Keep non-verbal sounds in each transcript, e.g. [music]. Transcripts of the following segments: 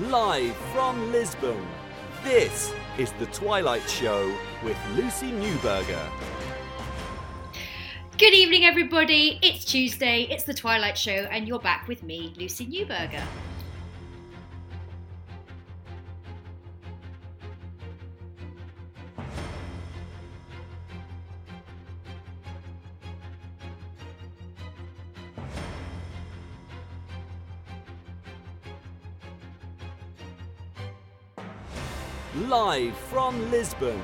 Live from Lisbon, this is The Twilight Show with Lucy Newberger. Good evening, everybody. It's Tuesday, it's The Twilight Show, and you're back with me, Lucy Newberger. Live from Lisbon,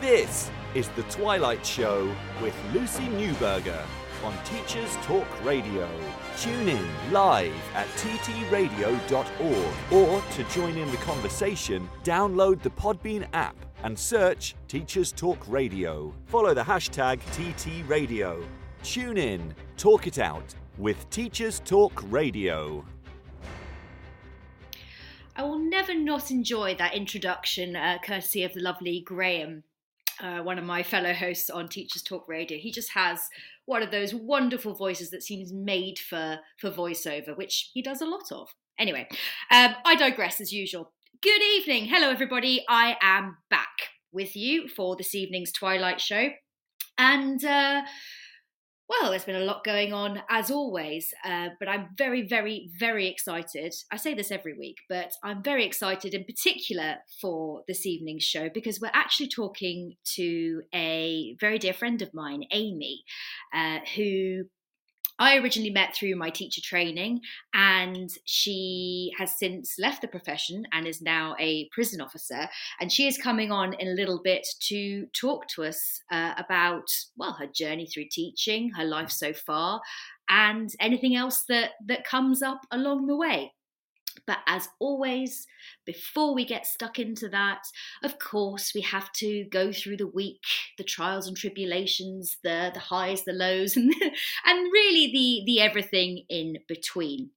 this is The Twilight Show with Lucy Newberger on Teachers Talk Radio. Tune in live at ttradio.org or to join in the conversation, download the Podbean app and search Teachers Talk Radio. Follow the hashtag TTRadio. Tune in, talk it out with Teachers Talk Radio. I will never not enjoy that introduction, uh, courtesy of the lovely Graham, uh, one of my fellow hosts on Teachers Talk Radio. He just has one of those wonderful voices that seems made for for voiceover, which he does a lot of. Anyway, um, I digress as usual. Good evening, hello everybody. I am back with you for this evening's Twilight Show, and. Uh, well, there's been a lot going on as always, uh, but I'm very, very, very excited. I say this every week, but I'm very excited in particular for this evening's show because we're actually talking to a very dear friend of mine, Amy, uh, who I originally met through my teacher training, and she has since left the profession and is now a prison officer. And she is coming on in a little bit to talk to us uh, about, well, her journey through teaching, her life so far, and anything else that, that comes up along the way. But as always, before we get stuck into that, of course, we have to go through the week, the trials and tribulations, the the highs, the lows, and [laughs] and really the the everything in between.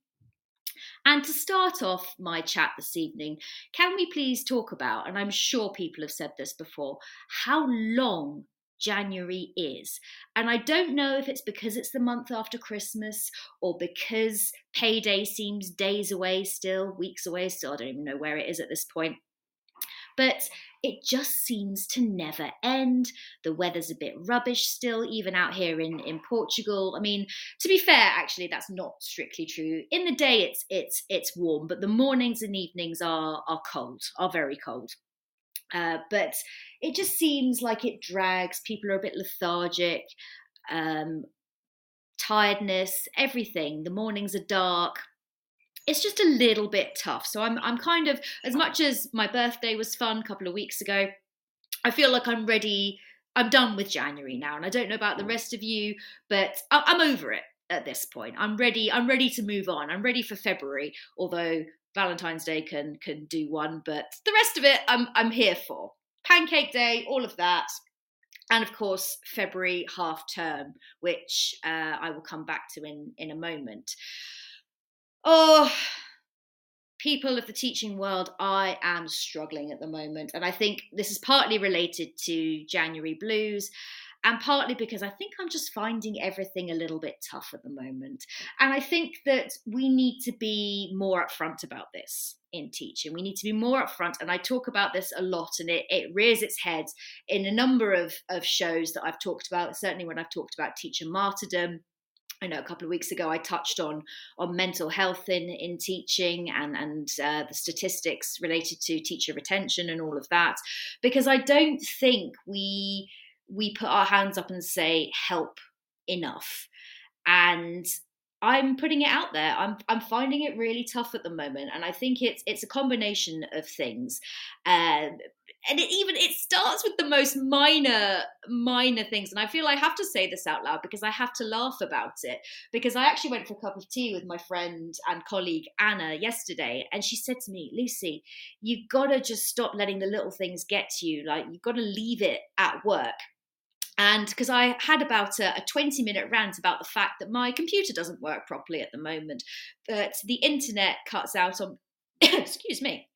And to start off my chat this evening, can we please talk about, and I'm sure people have said this before, how long January is. And I don't know if it's because it's the month after Christmas or because payday seems days away still, weeks away still. I don't even know where it is at this point. But it just seems to never end. The weather's a bit rubbish still, even out here in, in Portugal. I mean, to be fair, actually, that's not strictly true. In the day, it's it's it's warm, but the mornings and evenings are are cold, are very cold. Uh, but it just seems like it drags. People are a bit lethargic, um, tiredness, everything. The mornings are dark. It's just a little bit tough. So I'm I'm kind of as much as my birthday was fun a couple of weeks ago. I feel like I'm ready. I'm done with January now, and I don't know about the rest of you, but I'm over it at this point. I'm ready. I'm ready to move on. I'm ready for February, although Valentine's Day can can do one, but the rest of it I'm I'm here for. Pancake Day, all of that. And of course, February half term, which uh, I will come back to in, in a moment. Oh, people of the teaching world, I am struggling at the moment. And I think this is partly related to January blues and partly because I think I'm just finding everything a little bit tough at the moment. And I think that we need to be more upfront about this in teaching. We need to be more upfront, and I talk about this a lot, and it, it rears its head in a number of, of shows that I've talked about, certainly when I've talked about teacher martyrdom. I know a couple of weeks ago I touched on on mental health in in teaching and and uh, the statistics related to teacher retention and all of that because I don't think we we put our hands up and say help enough and I'm putting it out there. I'm I'm finding it really tough at the moment, and I think it's it's a combination of things. Um, and it even it starts with the most minor minor things and i feel i have to say this out loud because i have to laugh about it because i actually went for a cup of tea with my friend and colleague anna yesterday and she said to me lucy you've got to just stop letting the little things get to you like you've got to leave it at work and because I had about a, a, 20 minute rant about the fact that my computer doesn't work properly at the moment, that the internet cuts out on, [coughs] excuse me,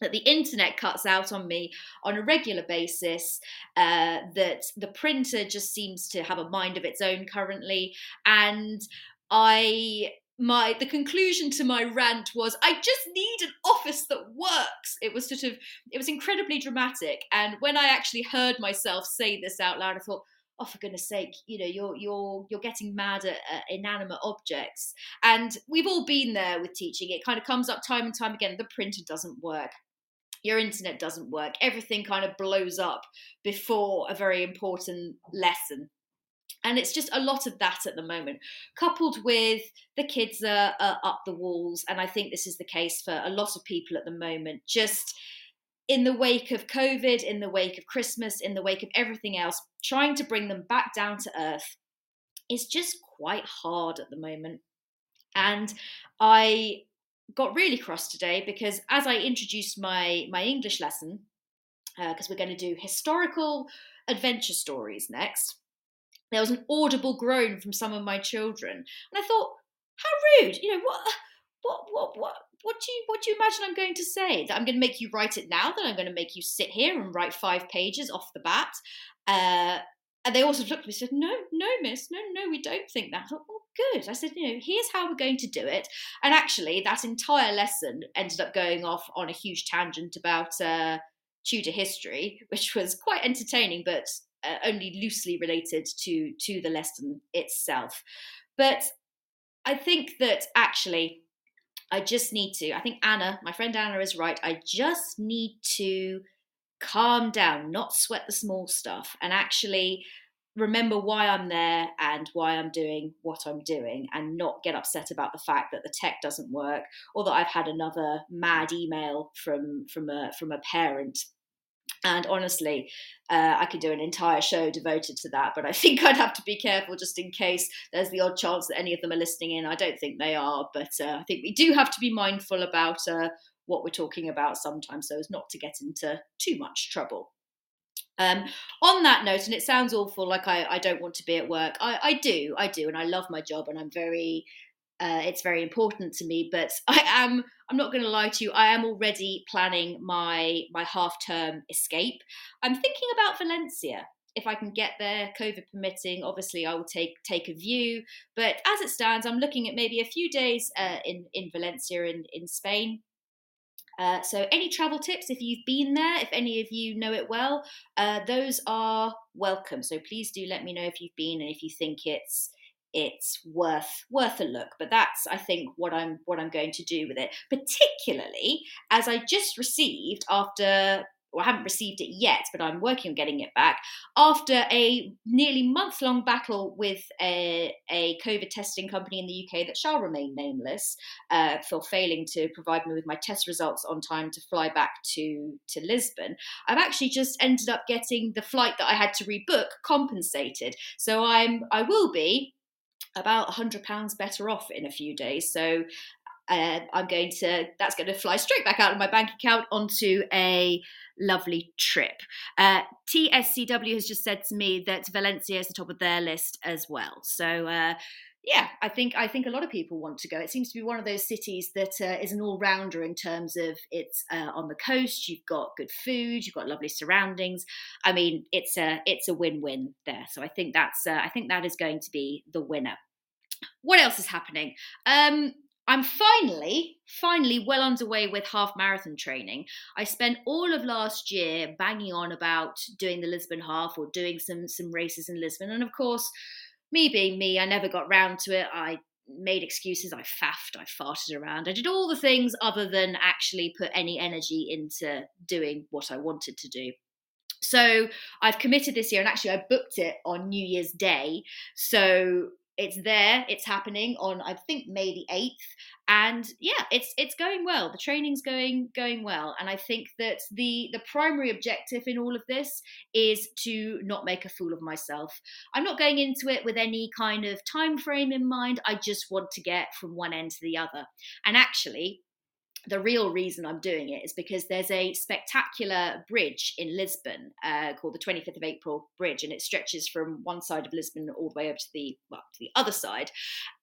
that the internet cuts out on me on a regular basis, uh, that the printer just seems to have a mind of its own currently, and I my the conclusion to my rant was I just need an office that works. It was sort of it was incredibly dramatic, and when I actually heard myself say this out loud, I thought, oh for goodness sake you know you're you're you're getting mad at uh, inanimate objects. And we've all been there with teaching. It kind of comes up time and time again. The printer doesn't work. Your internet doesn't work. Everything kind of blows up before a very important lesson and it's just a lot of that at the moment coupled with the kids are, are up the walls and i think this is the case for a lot of people at the moment just in the wake of covid in the wake of christmas in the wake of everything else trying to bring them back down to earth is just quite hard at the moment. And i got really cross today because as i introduced my my english lesson because uh, we're going to do historical adventure stories next there was an audible groan from some of my children. And I thought, how rude. You know, what what what what what do you what do you imagine I'm going to say? That I'm going to make you write it now, that I'm going to make you sit here and write five pages off the bat. Uh, and they also looked at me and said, No, no, miss, no, no, we don't think that. I thought, well, good. I said, you know, here's how we're going to do it. And actually, that entire lesson ended up going off on a huge tangent about uh, Tudor history, [laughs] which was quite entertaining, but uh, only loosely related to to the lesson itself. But I think that actually, I just need to. I think Anna, my friend Anna, is right. I just need to calm down, not sweat the small stuff, and actually remember why I'm there and why I'm doing what I'm doing and not get upset about the fact that the tech doesn't work or that I've had another mad email from from a from a parent and honestly, uh, I could do an entire show devoted to that, but I think I'd have to be careful just in case there's the odd chance that any of them are listening in. I don't think they are, but uh, I think we do have to be mindful about uh, what we're talking about sometimes so as not to get into too much trouble. Um, on that note, and it sounds awful, like I, I don't want to be at work. I, I do, I do, and I love my job, and I'm very uh, it's very important to me. But [laughs] I am, I'm not going to lie to you, I am already planning my my half term escape. I'm thinking about Valencia. If I can get there, COVID permitting, obviously I will take take a view. But as it stands, I'm looking at maybe a few days uh, in in Valencia in in Spain. Uh, so, any travel tips if you've been there, if any of you know it well, uh, those are welcome. So, please do let me know if you've been and if you think it's it's worth worth a look but that's i think what i'm what i'm going to do with it particularly as i just received after well, I haven't received it yet, but I'm working on getting it back. After a nearly month long battle with a, a, COVID testing company in the UK that shall remain nameless uh, for failing to provide me with my test results on time to fly back to, to Lisbon, I've actually just ended up getting the flight that I had to rebook compensated. So I'm I will be about £100 better off in a few days. So uh, I'm going to, that's going to fly straight back out of my bank account onto a lovely trip. Uh, TSCW has just said to me that Valencia is the top of their list as well. So, uh, yeah, I think I think a lot of people want to go. It seems to be one of those cities that uh, is an all rounder in terms of it's uh, on the coast. You've got good food, you've got lovely surroundings. I mean, it's a it's a win win there. So I think that's uh, I think that is going to be the winner. What else is happening? Um, I'm finally, finally well underway with half marathon training. I spent all of last year banging on about doing the Lisbon half or doing some some races in Lisbon, and of course me being me, I never got round to it. I made excuses, I faffed, I farted around. I did all the things other than actually put any energy into doing what I wanted to do. So I've committed this year, and actually I booked it on New Year's Day. So it's there it's happening on i think may the 8th and yeah it's it's going well. The training's going going well and i think that the the primary objective in all of this is to not make a fool of myself. I'm not going into it with any kind of time frame in mind i just want to get from one end to the other. And actually the real reason I'm doing it is because there's a spectacular bridge in Lisbon uh, called the 25th of April Bridge, and it stretches from one side of Lisbon all the way over to the well to the other side,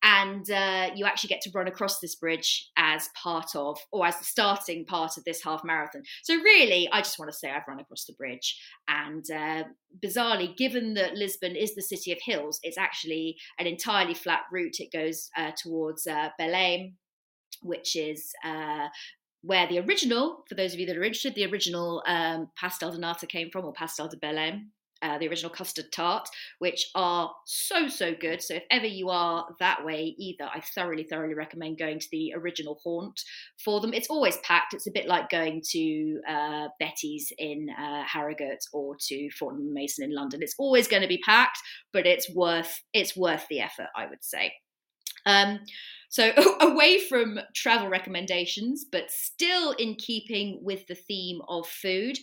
and uh, you actually get to run across this bridge as part of or as the starting part of this half marathon. So really, I just want to say I've run across the bridge, and uh, bizarrely, given that Lisbon is the city of hills, it's actually an entirely flat route. It goes uh, towards uh, Belém which is uh, where the original, for those of you that are interested, the original um, pastel de nata came from, or pastel de Belém. Uh, the original custard tart, which are so so good. So if ever you are that way, either I thoroughly thoroughly recommend going to the original haunt for them. It's always packed. It's a bit like going to uh, Betty's in uh, Harrogate or to Fortnum Mason in London. It's always going to be packed, but it's worth it's worth the effort, I would say. Um, so, [laughs] away from travel recommendations, but still in keeping with the theme of food,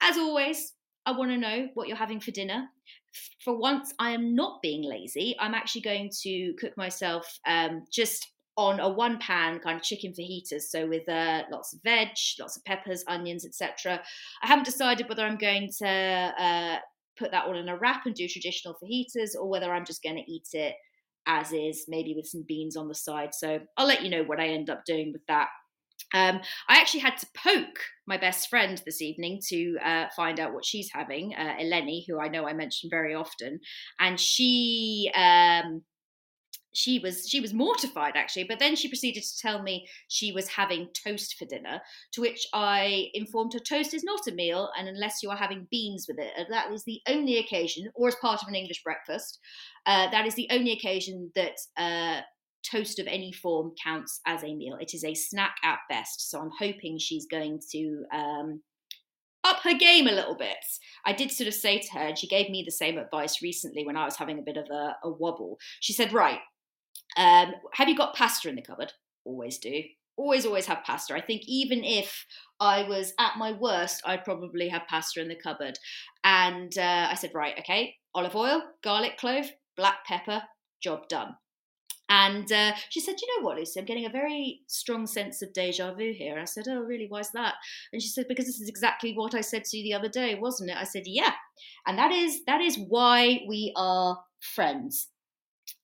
as always, I want to know what you're having for dinner. For once, I am not being lazy. I'm actually going to cook myself um, just on a one pan kind of chicken fajitas so with uh, lots of veg lots of peppers onions etc i haven't decided whether i'm going to uh, put that all in a wrap and do traditional fajitas or whether i'm just going to eat it as is, maybe with some beans on the side. So I'll let you know what I end up doing with that. Um, I actually had to poke my best friend this evening to uh, find out what she's having, uh, Eleni, who I know I mention very often, and she um, she was she was mortified actually but then she proceeded to tell me she was having toast for dinner to which i informed her toast is not a meal and unless you are having beans with it that is the only occasion or as part of an english breakfast uh, that is the only occasion that uh, toast of any form counts as a meal it is a snack at best so i'm hoping she's going to um, up her game a little bit. I did sort of say to her, and she gave me the same advice recently when I was having a bit of a, a wobble. She said, Right, um, have you got pasta in the cupboard? Always do. Always, always have pasta. I think even if I was at my worst, I'd probably have pasta in the cupboard. And uh, I said, right, okay, olive oil, garlic clove, black pepper, job done. And uh, she said, You know what, Lucy? I'm getting a very strong sense of deja vu here. I said, Oh, really? Why's that? And she said, Because this is exactly what I said to you the other day, wasn't it? I said, Yeah. And that is that is why we are friends.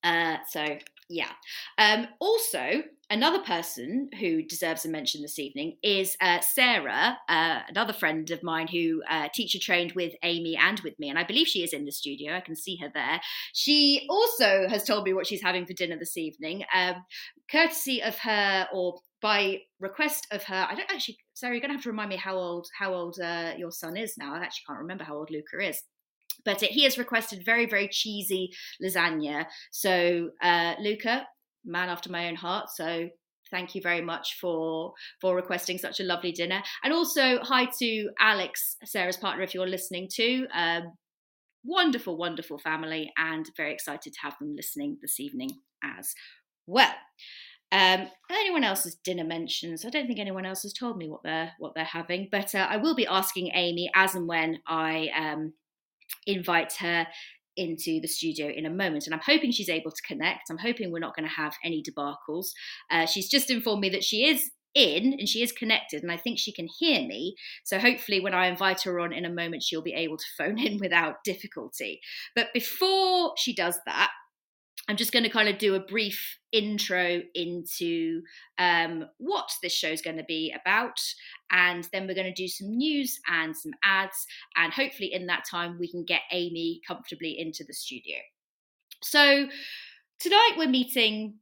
Uh, so yeah. Um, also, another person who deserves a mention this evening is uh, Sarah, uh, another friend of mine who uh, teacher trained with Amy and with me, and I believe she is in the studio. I can see her there. She also has told me what she's having for dinner this evening, um, courtesy of her or by request of her. I don't actually, Sarah, you're going to have to remind me how old how old uh, your son is now. I actually can't remember how old Luca is but he has requested very very cheesy lasagna. So uh, luca man after my own heart so thank you very much for for requesting such a lovely dinner. And also hi to alex sarah's partner if you're listening too. Um, wonderful wonderful family and very excited to have them listening this evening as well. Um, anyone else's dinner mentions? I don't think anyone else has told me what they're what they're having, but uh, I will be asking Amy as and when I um, invite her into the studio in a moment. And I'm hoping she's able to connect. I'm hoping we're not going to have any debacles. Uh, she's just informed me that she is in and she is connected and I think she can hear me. So hopefully when I invite her on in a moment, she'll be able to phone in [laughs] without difficulty. But before she does that, I'm just going to kind of do a brief intro into um, what this show is going to be about. And then we're going to do some news and some ads. And hopefully, in that time, we can get Amy comfortably into the studio. So, tonight we're meeting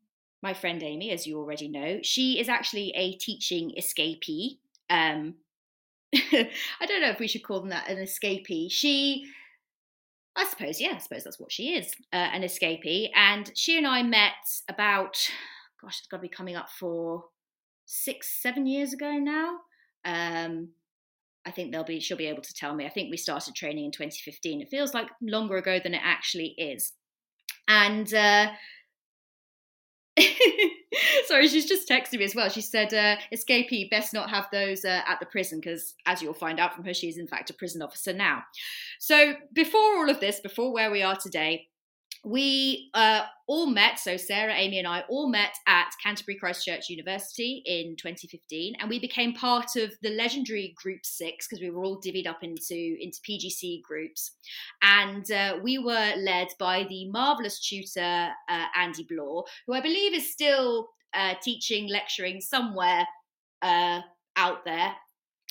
my friend Amy, as you already know. She is actually a teaching escapee. Um, [laughs] I don't know if we should call them that an escapee. She I suppose, yeah, I suppose that's what she is, uh, an escapee. And she and I met about, gosh, it's got to be coming up for six, seven years ago now. Um, I think they'll be, she'll be able to tell me. I think we started training in 2015. It feels like longer ago than it actually is. And uh, Sorry, she's just texted me as well. She said, uh, escapee, best not have those uh, at the prison because, as you'll find out from her, she is in fact a prison officer now. So, before all of this, before where we are today, we uh, all met, so Sarah, Amy, and I all met at Canterbury Christ Church University in 2015, and we became part of the legendary Group Six because we were all divvied up into, into PGC groups. And uh, we were led by the marvellous tutor uh, Andy Blore, who I believe is still uh, teaching, lecturing somewhere uh, out there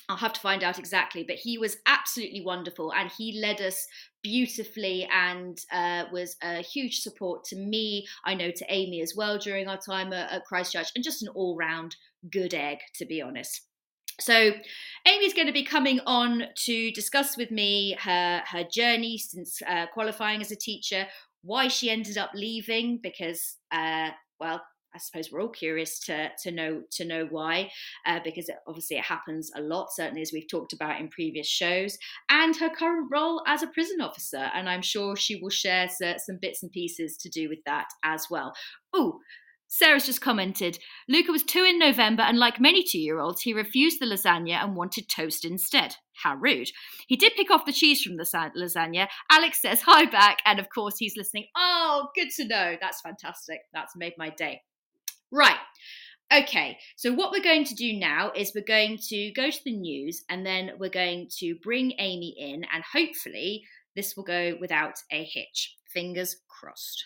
I'll have to find out exactly, but he was absolutely wonderful and he led us beautifully and uh, was a huge support to me. I know to Amy as well during our time at, at Christ Church, and just an all round good egg, to be honest. So, Amy's going to be coming on to discuss with me her her journey since uh, qualifying as a teacher, why she ended up leaving because, uh, well, I suppose we're all curious to to know to know why, uh, because it, obviously it happens a lot. Certainly, as we've talked about in previous shows, and her current role as a prison officer, and I'm sure she will share some bits and pieces to do with that as well. Oh. Sarah's just commented Luca was two in November, and like many two year olds, he refused the lasagna and wanted toast instead. How rude. He did pick off the cheese from the lasagna. Alex says hi back, and of course, he's listening. Oh, good to know. That's fantastic. That's made my day. Right. Okay, so what we're going to do now is we're going to go to the news and then we're going to bring Amy in, and hopefully, this will go without a hitch. Fingers crossed.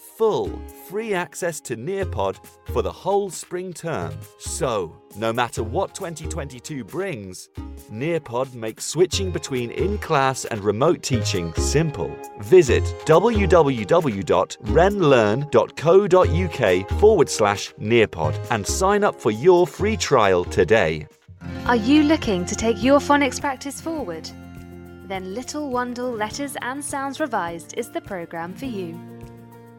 full free access to Nearpod for the whole spring term. So, no matter what 2022 brings, Nearpod makes switching between in class and remote teaching simple. Visit www.renlearn.co.uk forward slash Nearpod and sign up for your free trial today. Are you looking to take your phonics practice forward? Then Little Wandle Letters and Sounds Revised is the programme for you.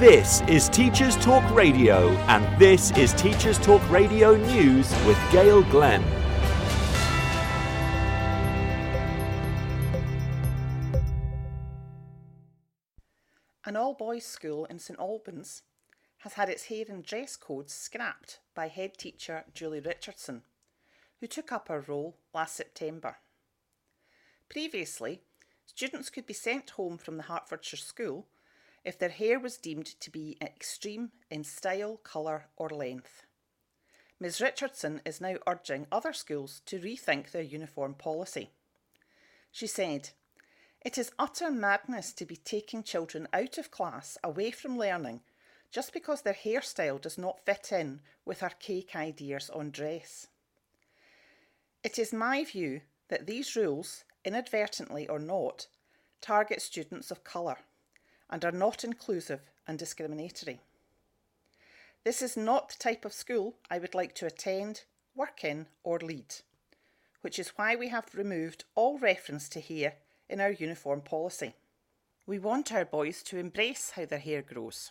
This is Teachers Talk Radio, and this is Teachers Talk Radio News with Gail Glenn. An all boys school in St Albans has had its hair and dress code scrapped by head teacher Julie Richardson, who took up her role last September. Previously, students could be sent home from the Hertfordshire school if their hair was deemed to be extreme in style, colour, or length. Ms Richardson is now urging other schools to rethink their uniform policy. She said, It is utter madness to be taking children out of class away from learning just because their hairstyle does not fit in with archaic ideas on dress. It is my view that these rules, inadvertently or not, target students of colour and are not inclusive and discriminatory. This is not the type of school I would like to attend, work in, or lead, which is why we have removed all reference to hair in our uniform policy. We want our boys to embrace how their hair grows.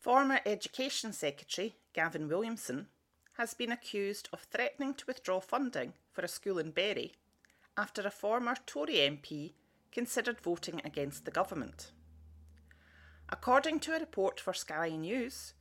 Former Education Secretary Gavin Williamson has been accused of threatening to withdraw funding for a school in Bury after a former Tory MP considered voting against the government. According to a report for Sky News,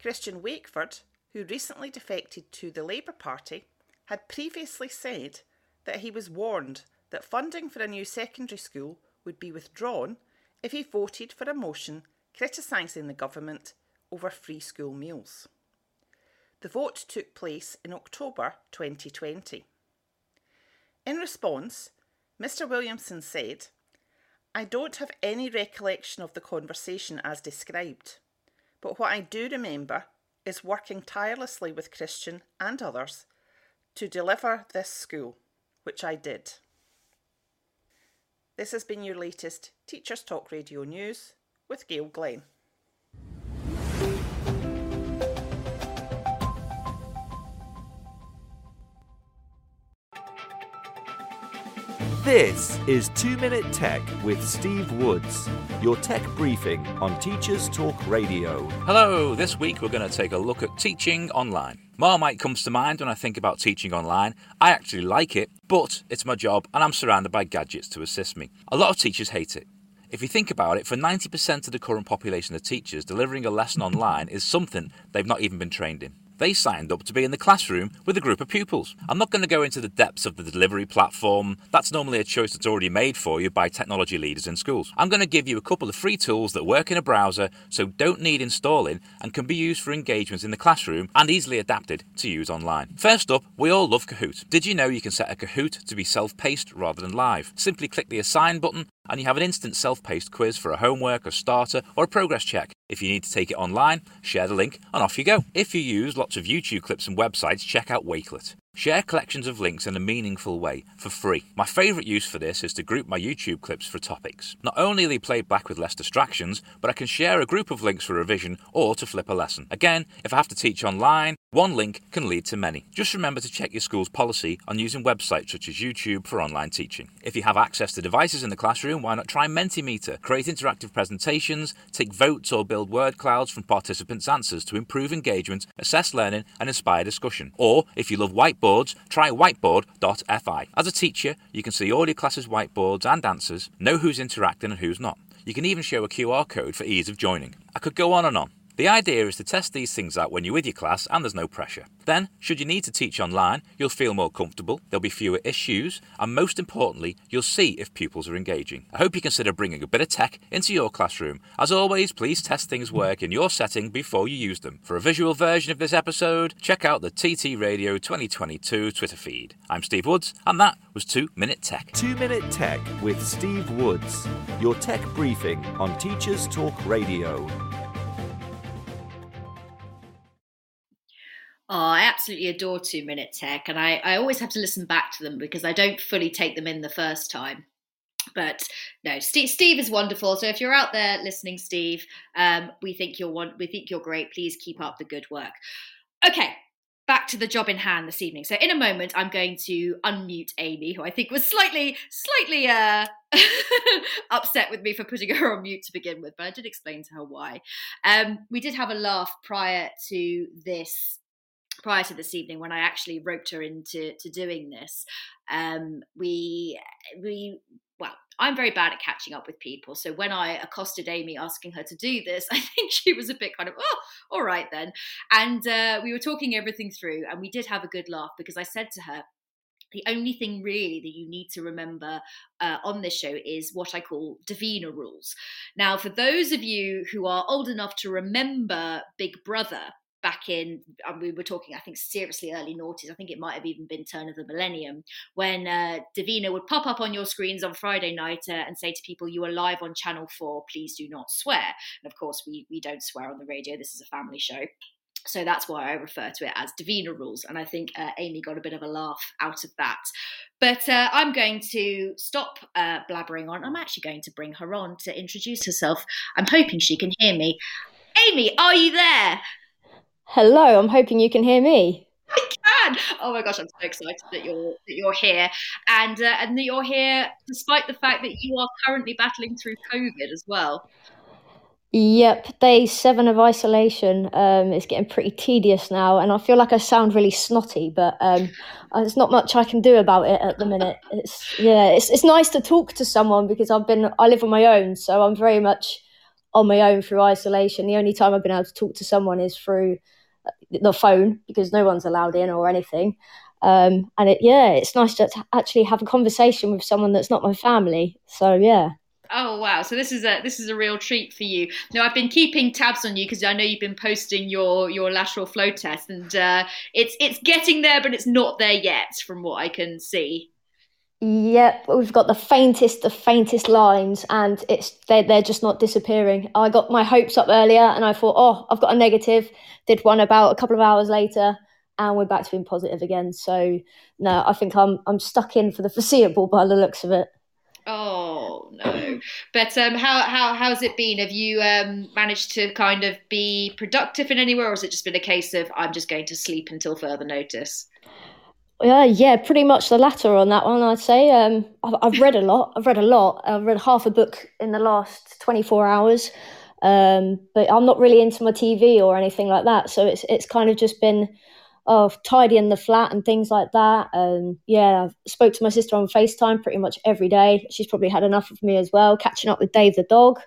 Christian Wakeford, who recently defected to the Labour Party, had previously said that he was warned that funding for a new secondary school would be withdrawn if he voted for a motion criticising the government over free school meals. The vote took place in October 2020. In response, Mr. Williamson said, I don't have any recollection of the conversation as described, but what I do remember is working tirelessly with Christian and others to deliver this school, which I did. This has been your latest Teachers Talk Radio News with Gail Glenn. This is 2 Minute Tech with Steve Woods, your tech briefing on Teachers Talk Radio. Hello, this week we're going to take a look at teaching online. Marmite comes to mind when I think about teaching online. I actually like it, but it's my job and I'm surrounded by gadgets to assist me. A lot of teachers hate it. If you think about it, for 90% of the current population of teachers, delivering a lesson online is something they've not even been trained in. They signed up to be in the classroom with a group of pupils. I'm not going to go into the depths of the delivery platform. That's normally a choice that's already made for you by technology leaders in schools. I'm going to give you a couple of free tools that work in a browser, so don't need installing and can be used for engagements in the classroom and easily adapted to use online. First up, we all love Kahoot. Did you know you can set a Kahoot to be self-paced rather than live? Simply click the assign button and you have an instant self-paced quiz for a homework, a starter, or a progress check. If you need to take it online, share the link and off you go. If you use lots of YouTube clips and websites, check out Wakelet. Share collections of links in a meaningful way for free. My favourite use for this is to group my YouTube clips for topics. Not only are they played back with less distractions, but I can share a group of links for revision or to flip a lesson. Again, if I have to teach online, one link can lead to many. Just remember to check your school's policy on using websites such as YouTube for online teaching. If you have access to devices in the classroom, why not try Mentimeter? Create interactive presentations, take votes or build word clouds from participants' answers to improve engagement, assess learning, and inspire discussion. Or, if you love whiteboards, try whiteboard.fi. As a teacher, you can see all your class's whiteboards and answers, know who's interacting and who's not. You can even show a QR code for ease of joining. I could go on and on. The idea is to test these things out when you're with your class and there's no pressure. Then, should you need to teach online, you'll feel more comfortable, there'll be fewer issues, and most importantly, you'll see if pupils are engaging. I hope you consider bringing a bit of tech into your classroom. As always, please test things work in your setting before you use them. For a visual version of this episode, check out the TT Radio 2022 Twitter feed. I'm Steve Woods, and that was 2 Minute Tech. 2 Minute Tech with Steve Woods, your tech briefing on Teachers Talk Radio. Oh, I absolutely adore Two Minute Tech, and I, I always have to listen back to them because I don't fully take them in the first time. But no, Steve, Steve is wonderful. So if you're out there listening, Steve, um, we think you're one, we think you're great. Please keep up the good work. Okay, back to the job in hand this evening. So in a moment, I'm going to unmute Amy, who I think was slightly, slightly uh, [laughs] upset with me for putting her on mute to begin with, but I did explain to her why. Um, we did have a laugh prior to this prior to this evening when I actually roped her into to doing this. Um, we we well, I'm very bad at catching up with people. So when I accosted Amy asking her to do this, [laughs] I think she was a bit kind of, oh, all right then. And uh, we were talking everything through, and we did have a good laugh because I said to her, the only thing really that you need to remember uh, on this show is what I call Davina rules. Now, for those of you who are old enough to remember Big Brother, back in, um, we were talking, I think, seriously early noughties. I think it might have even been turn of the millennium when uh, Davina would pop up on your screens on Friday night uh, and say to people, "You are live on Channel Four. Please do not swear." And of course, we we don't swear on the radio. This is a family show. So that's why I refer to it as Davina rules. And I think uh, Amy got a bit of a laugh out of that. But uh, I'm going to stop uh, blabbering on. I'm actually going to bring her on to introduce herself. I'm hoping she can hear me. Amy, are you there? Hello, I'm hoping you can hear me. I can. Oh my gosh, I'm so excited that you're that you're here, and uh, and that you're here despite the fact that you are currently battling through COVID as well. Yep, day seven of isolation. Um, it's getting pretty tedious now, and I feel like I sound really snotty, but um, there's not much I can do about it at the minute. [laughs] It's yeah, it's it's nice to talk to someone because I've been I live on my own, so I'm very much on my own through isolation. The only time I've been able to talk to someone is through the phone because no one's allowed in or anything. Um, and it, yeah, it's nice to actually have a conversation with someone that's not my family. So yeah. Oh wow! So this is a this is a real treat for you. Now I've been keeping tabs on you because I know you've been posting your your lateral flow test, and uh, it's it's getting there, but it's not there yet, from what I can see. Yep, we've got the faintest of faintest lines, and it's they're they're just not disappearing. I got my hopes up earlier, and I thought, oh, I've got a negative. Did one about a couple of hours later, and we're back to being positive again. So no, I think I'm I'm stuck in for the [laughs] foreseeable by the looks of it. Oh no! But um, how how how's it been? Have you um, managed to kind of be productive in anywhere, or has it just been a case of I'm just going to sleep until further notice? Yeah, yeah, pretty much the latter on that one. I'd say. Um, I've, I've read a lot. I've read a lot. I've read half a book in the last 24 hours. Um, but I'm not really into my TV or anything like that. So it's it's kind of just been of tidying the flat and things like that. And yeah, I spoke to my sister on FaceTime pretty much every day. She's probably had enough of me as well. Catching up with Dave the dog,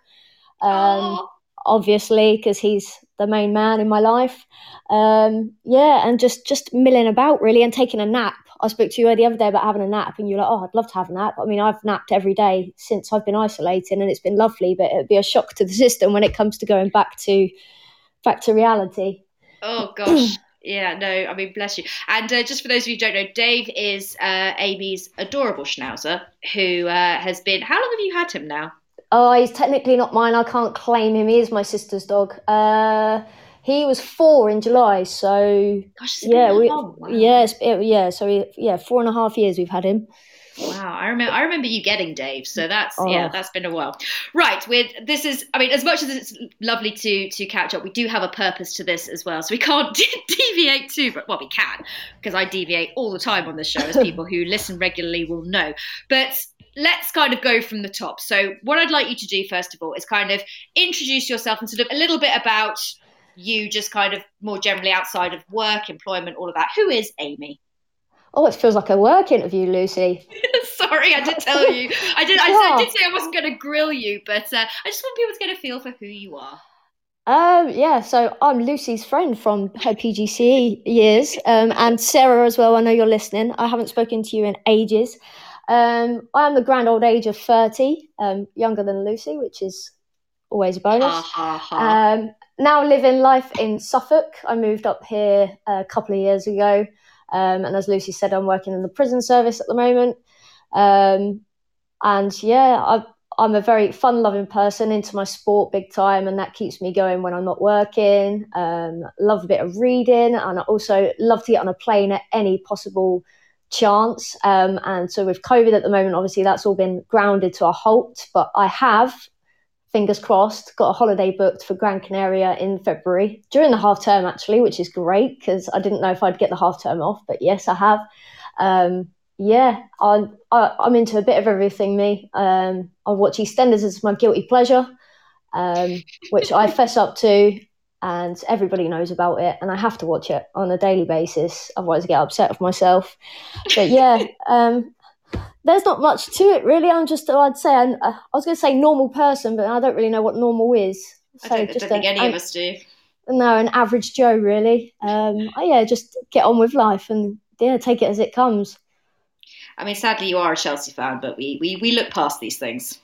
um, obviously, because he's the main man in my life. Um, yeah, and just just milling about really and taking a nap. I spoke to you the other day about having a nap, and you're like, "Oh, I'd love to have a nap." I mean, I've napped every day since I've been isolating, and it's been lovely. But it'd be a shock to the [laughs] system when it comes to going back to back to reality. Oh [clears throat] gosh. Yeah, no, I mean, bless you. And uh, just for those of you who don't know, Dave is uh, Amy's adorable schnauzer who uh, has been. How long have you had him now? Oh, he's technically not mine. I can't claim him. He is my sister's dog. Uh, he was four in July, so Gosh, yeah, we, wow. yes, it, yeah. So we, yeah, four and a half years we've had him. Wow, I remember. I remember you getting Dave. So that's Oh. yeah, that's been a while. Right. With this is. I mean, as much as it's lovely to to catch up, we do have a purpose to this as well. So we can't [laughs] deviate too. But well, we can because I deviate all the time on this show, as people who listen regularly will know. But let's kind of go from the top. So what I'd like you to do first of all is kind of introduce yourself and sort of a little bit about you, just kind of more generally outside of work, employment, all of that. Who is Amy? Oh, it feels like a work interview, Lucy. [laughs] Sorry, I did tell you. I did. I, Yeah. I did say I wasn't going to grill you, but uh, I just want people to get a feel for who you are. Um, yeah, so I'm Lucy's friend from her PGCE years, um, and Sarah as well. I know you're listening. I haven't spoken to you in ages. Um, I am the grand old age of 30, um, younger than Lucy, which is always a bonus. Um, now living life in Suffolk. I moved up here a couple of years ago. Um, and as Lucy said, I'm working in the prison service at the moment. Um, and yeah, I, I'm a very fun loving person, into my sport big time, and that keeps me going when I'm not working. Um, love a bit of reading, and I also love to get on a plane at any possible chance. Um, and so with COVID at the moment, obviously that's all been grounded to a halt, but I have fingers crossed, got a holiday booked for Gran Canaria in February during the half term, actually, which is great because I didn't know if I'd get the half term off, but yes, I have. Um, yeah, I'm, I, I'm into a bit of everything, me. Um, I watch EastEnders as my guilty pleasure, um, which I fess up to, and everybody knows about it, and I have to watch it on a daily basis, otherwise I get upset with myself. But yeah, [laughs] um, there's not much to it really. I'm just, I'd say, I'm, uh, I was going to say normal person, but I don't really know what normal is. I don't, I don't think a- any an- of us do. no, an average Joe, really. Um, oh, yeah, just get on with life and yeah, take it as it comes. I mean, sadly, you are a Chelsea fan, but we we, we look past these things.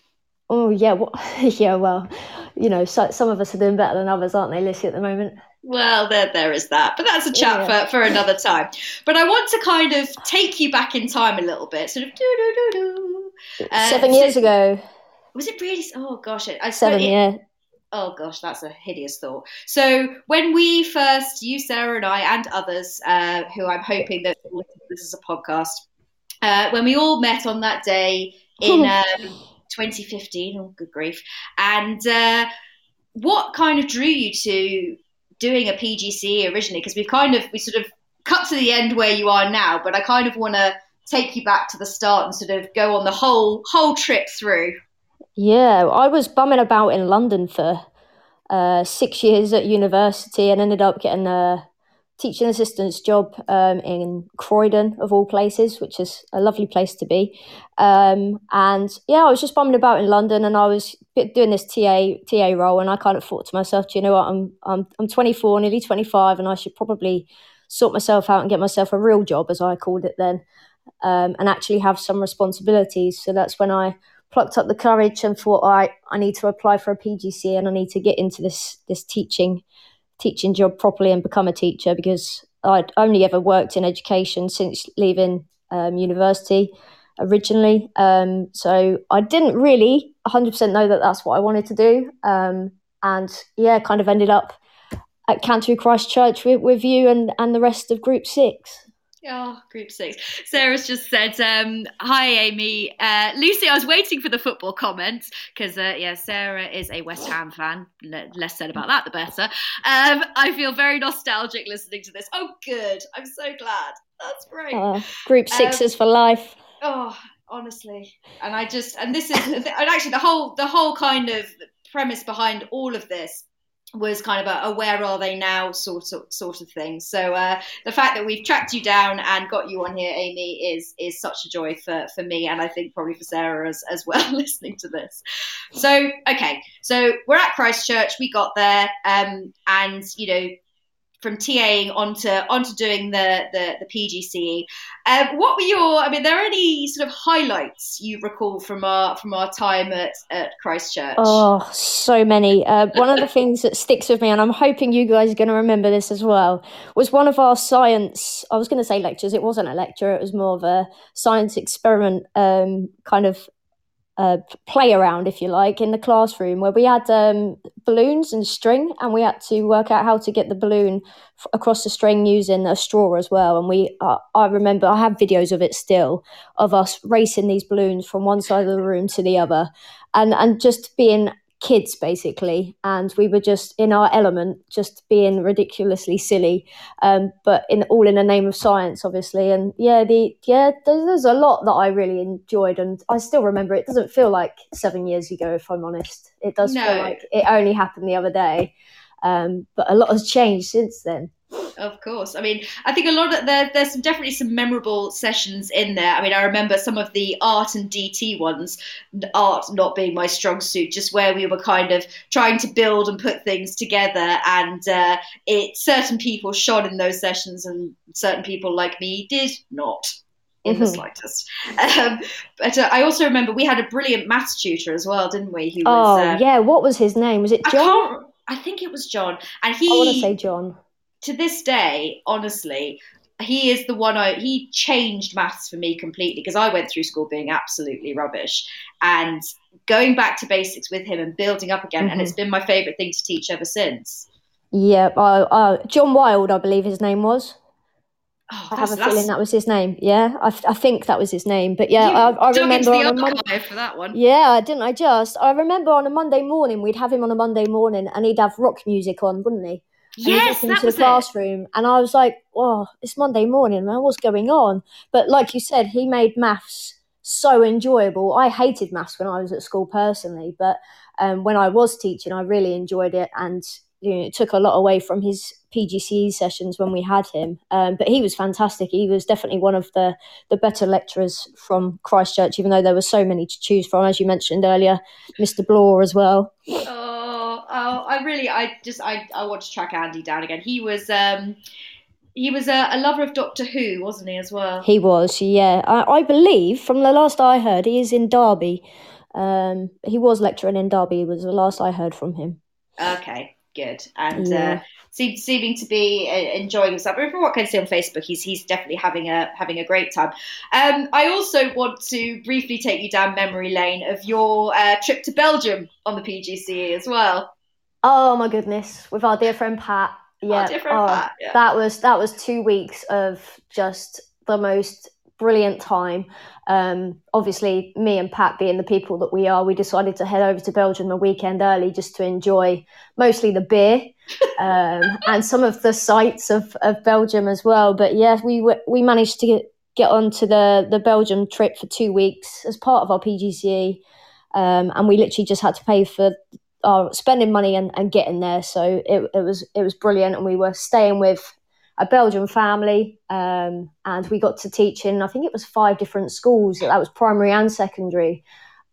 Oh yeah, well, [laughs] yeah, well, you know, so, some of us are doing better than others, aren't they, Lucy, at the moment? Well, there there is that, but that's a chat Yeah. for, for another time. But I want to kind of take you back in time a little bit, sort of do do do do. Uh, Seven so- years ago, Was it really? Oh gosh, I seven, it- yeah. Oh gosh, that's a hideous thought. So when we first, you, Sarah, and I, and others, uh, who I'm hoping that will listen to this is a podcast, uh, when we all met on that day in [laughs] um, 2015, oh good grief, and uh, what kind of drew you to doing a PGC originally? Because we've kind of we sort of cut to the end where you are now, but I kind of want to take you back to the start and sort of go on the whole whole trip through. Yeah, I was bumming about in London for uh, six years at university and ended up getting a teaching assistant's job um, in Croydon, of all places, which is a lovely place to be. Um, and yeah, I was just bumming about in London and I was doing this TA TA role, and I kind of thought to myself, do you know what? I'm I'm I'm 24, nearly 25, and I should probably sort myself out and get myself a real job, as I called it then, um, and actually have some responsibilities. So that's when I plucked up the courage and thought, all right, I need to apply for a PGC and I need to get into this this teaching teaching job properly and become a teacher because I'd only ever worked in education since leaving um, university originally. Um, so I didn't really 100% know that that's what I wanted to do. Um, and yeah, kind of ended up at Canterbury Christ Church with, with you and, and the rest of Group Six. Oh, group six. Sarah's just said, um, "Hi, Amy. Uh, Lucy, I was waiting for the football comments because, uh, yeah, Sarah is a West Ham fan. Le- less said about that, the better. Um, I feel very nostalgic listening to this. Oh, good. I'm so glad. That's great. Uh, group six um, for life. Oh, honestly, and I just and this is and actually the whole the whole kind of premise behind all of this was kind of a, a, where are they now sort of sort of thing. So uh, the fact that we've tracked you down and got you on here, Amy, is is such a joy for, for me and I think probably for Sarah as, as [laughs] well listening to this. So okay, so we're at Christ Church, we got there, um, and you know from TAing onto onto doing the the, the PGCE. Um, what were your? I mean, there are any sort of highlights you recall from our from our time at, at Christ Church? Oh, so many. Uh, one of the [laughs] things that sticks with me, and I'm hoping you guys are going to remember this as well, was one of our science. I was going to say lectures. It wasn't a lecture. It was more of a science experiment um, kind of play around, if you like, in the classroom where we had um, balloons and string, and we had to work out how to get the balloon f- across the string using a straw as well. And we, uh, I remember, I have videos of it still of us racing these balloons from one side of the room to the other, and and just being kids basically and we were just in our element just being ridiculously silly um, but in all in the name of science obviously and yeah the yeah there's, there's, a lot that i really enjoyed and i still remember it doesn't feel like seven years ago if i'm honest it does no. feel like it only happened the other day um, but a lot has changed since then of course. I mean, I think a lot of there, there's some, definitely some memorable sessions in there. I mean, I remember some of the art and DT ones, art not being my strong suit, just where we were kind of trying to build and put things together, and uh, it certain people shone in those sessions, and certain people like me did not in mm-hmm. the slightest. Um, but uh, I also remember we had a brilliant maths tutor as well, didn't we? Who was, oh uh, yeah, what was his name? Was it John? I, think it was John, and he. I want to say John to this day, honestly, he is the one I he changed maths for me completely because I went through school being absolutely rubbish and going back to basics with him and building up again, mm-hmm. and it's been my favourite thing to teach ever since. Yeah, uh, uh, John Wild, I believe his name was. Oh, I have a feeling that was his name. Yeah, I, I think that was his name. But yeah, I, I remember on a Monday for that one. Yeah, didn't I just? I remember on a Monday morning we'd have him on a Monday morning, and he'd have rock music on, wouldn't he? yes, that into was the classroom, it. and I was like, "Oh, it's Monday morning, man. What's going on?" But like you said, he made maths so enjoyable. I hated maths when I was at school personally, but um, when I was teaching, I really enjoyed it, and you know, it took a lot away from his PGCE sessions when we had him. Um, but he was fantastic. He was definitely one of the the better lecturers from Christ Church, even though there were so many to choose from, as you mentioned earlier, Mr. Blore as well. Oh oh, I really, I just, I, I want to track Andy down again. He was, um, he was a, a, lover of Doctor Who, wasn't he, as well? He was, yeah. I, I believe, from the last I heard, he is in Derby. Um, he was lecturing in Derby. Was the last I heard from him. Okay, good. And uh, yeah. uh, seeming to be uh, enjoying himself. From what I can see on Facebook, he's he's definitely having a having a great time. Um, I also want to briefly take you down memory lane of your uh, trip to Belgium on the PGCE as well. Oh my goodness, with our dear friend Pat. Yeah, oh, Pat, yeah. that was that was two weeks of just the most brilliant time. Um, obviously, me and Pat being the people that we are, we decided to head over to Belgium a weekend early just to enjoy mostly the beer [laughs] um, and some of the sights of, of Belgium as well. But yeah, we we managed to get, get onto the the Belgium trip for two weeks as part of our PGCE. Um, and we literally just had to pay for our spending money and, and getting there. So it, it was it was brilliant, and we were staying with a Belgian family, um, and we got to teach in I think it was five different schools. That was primary and secondary,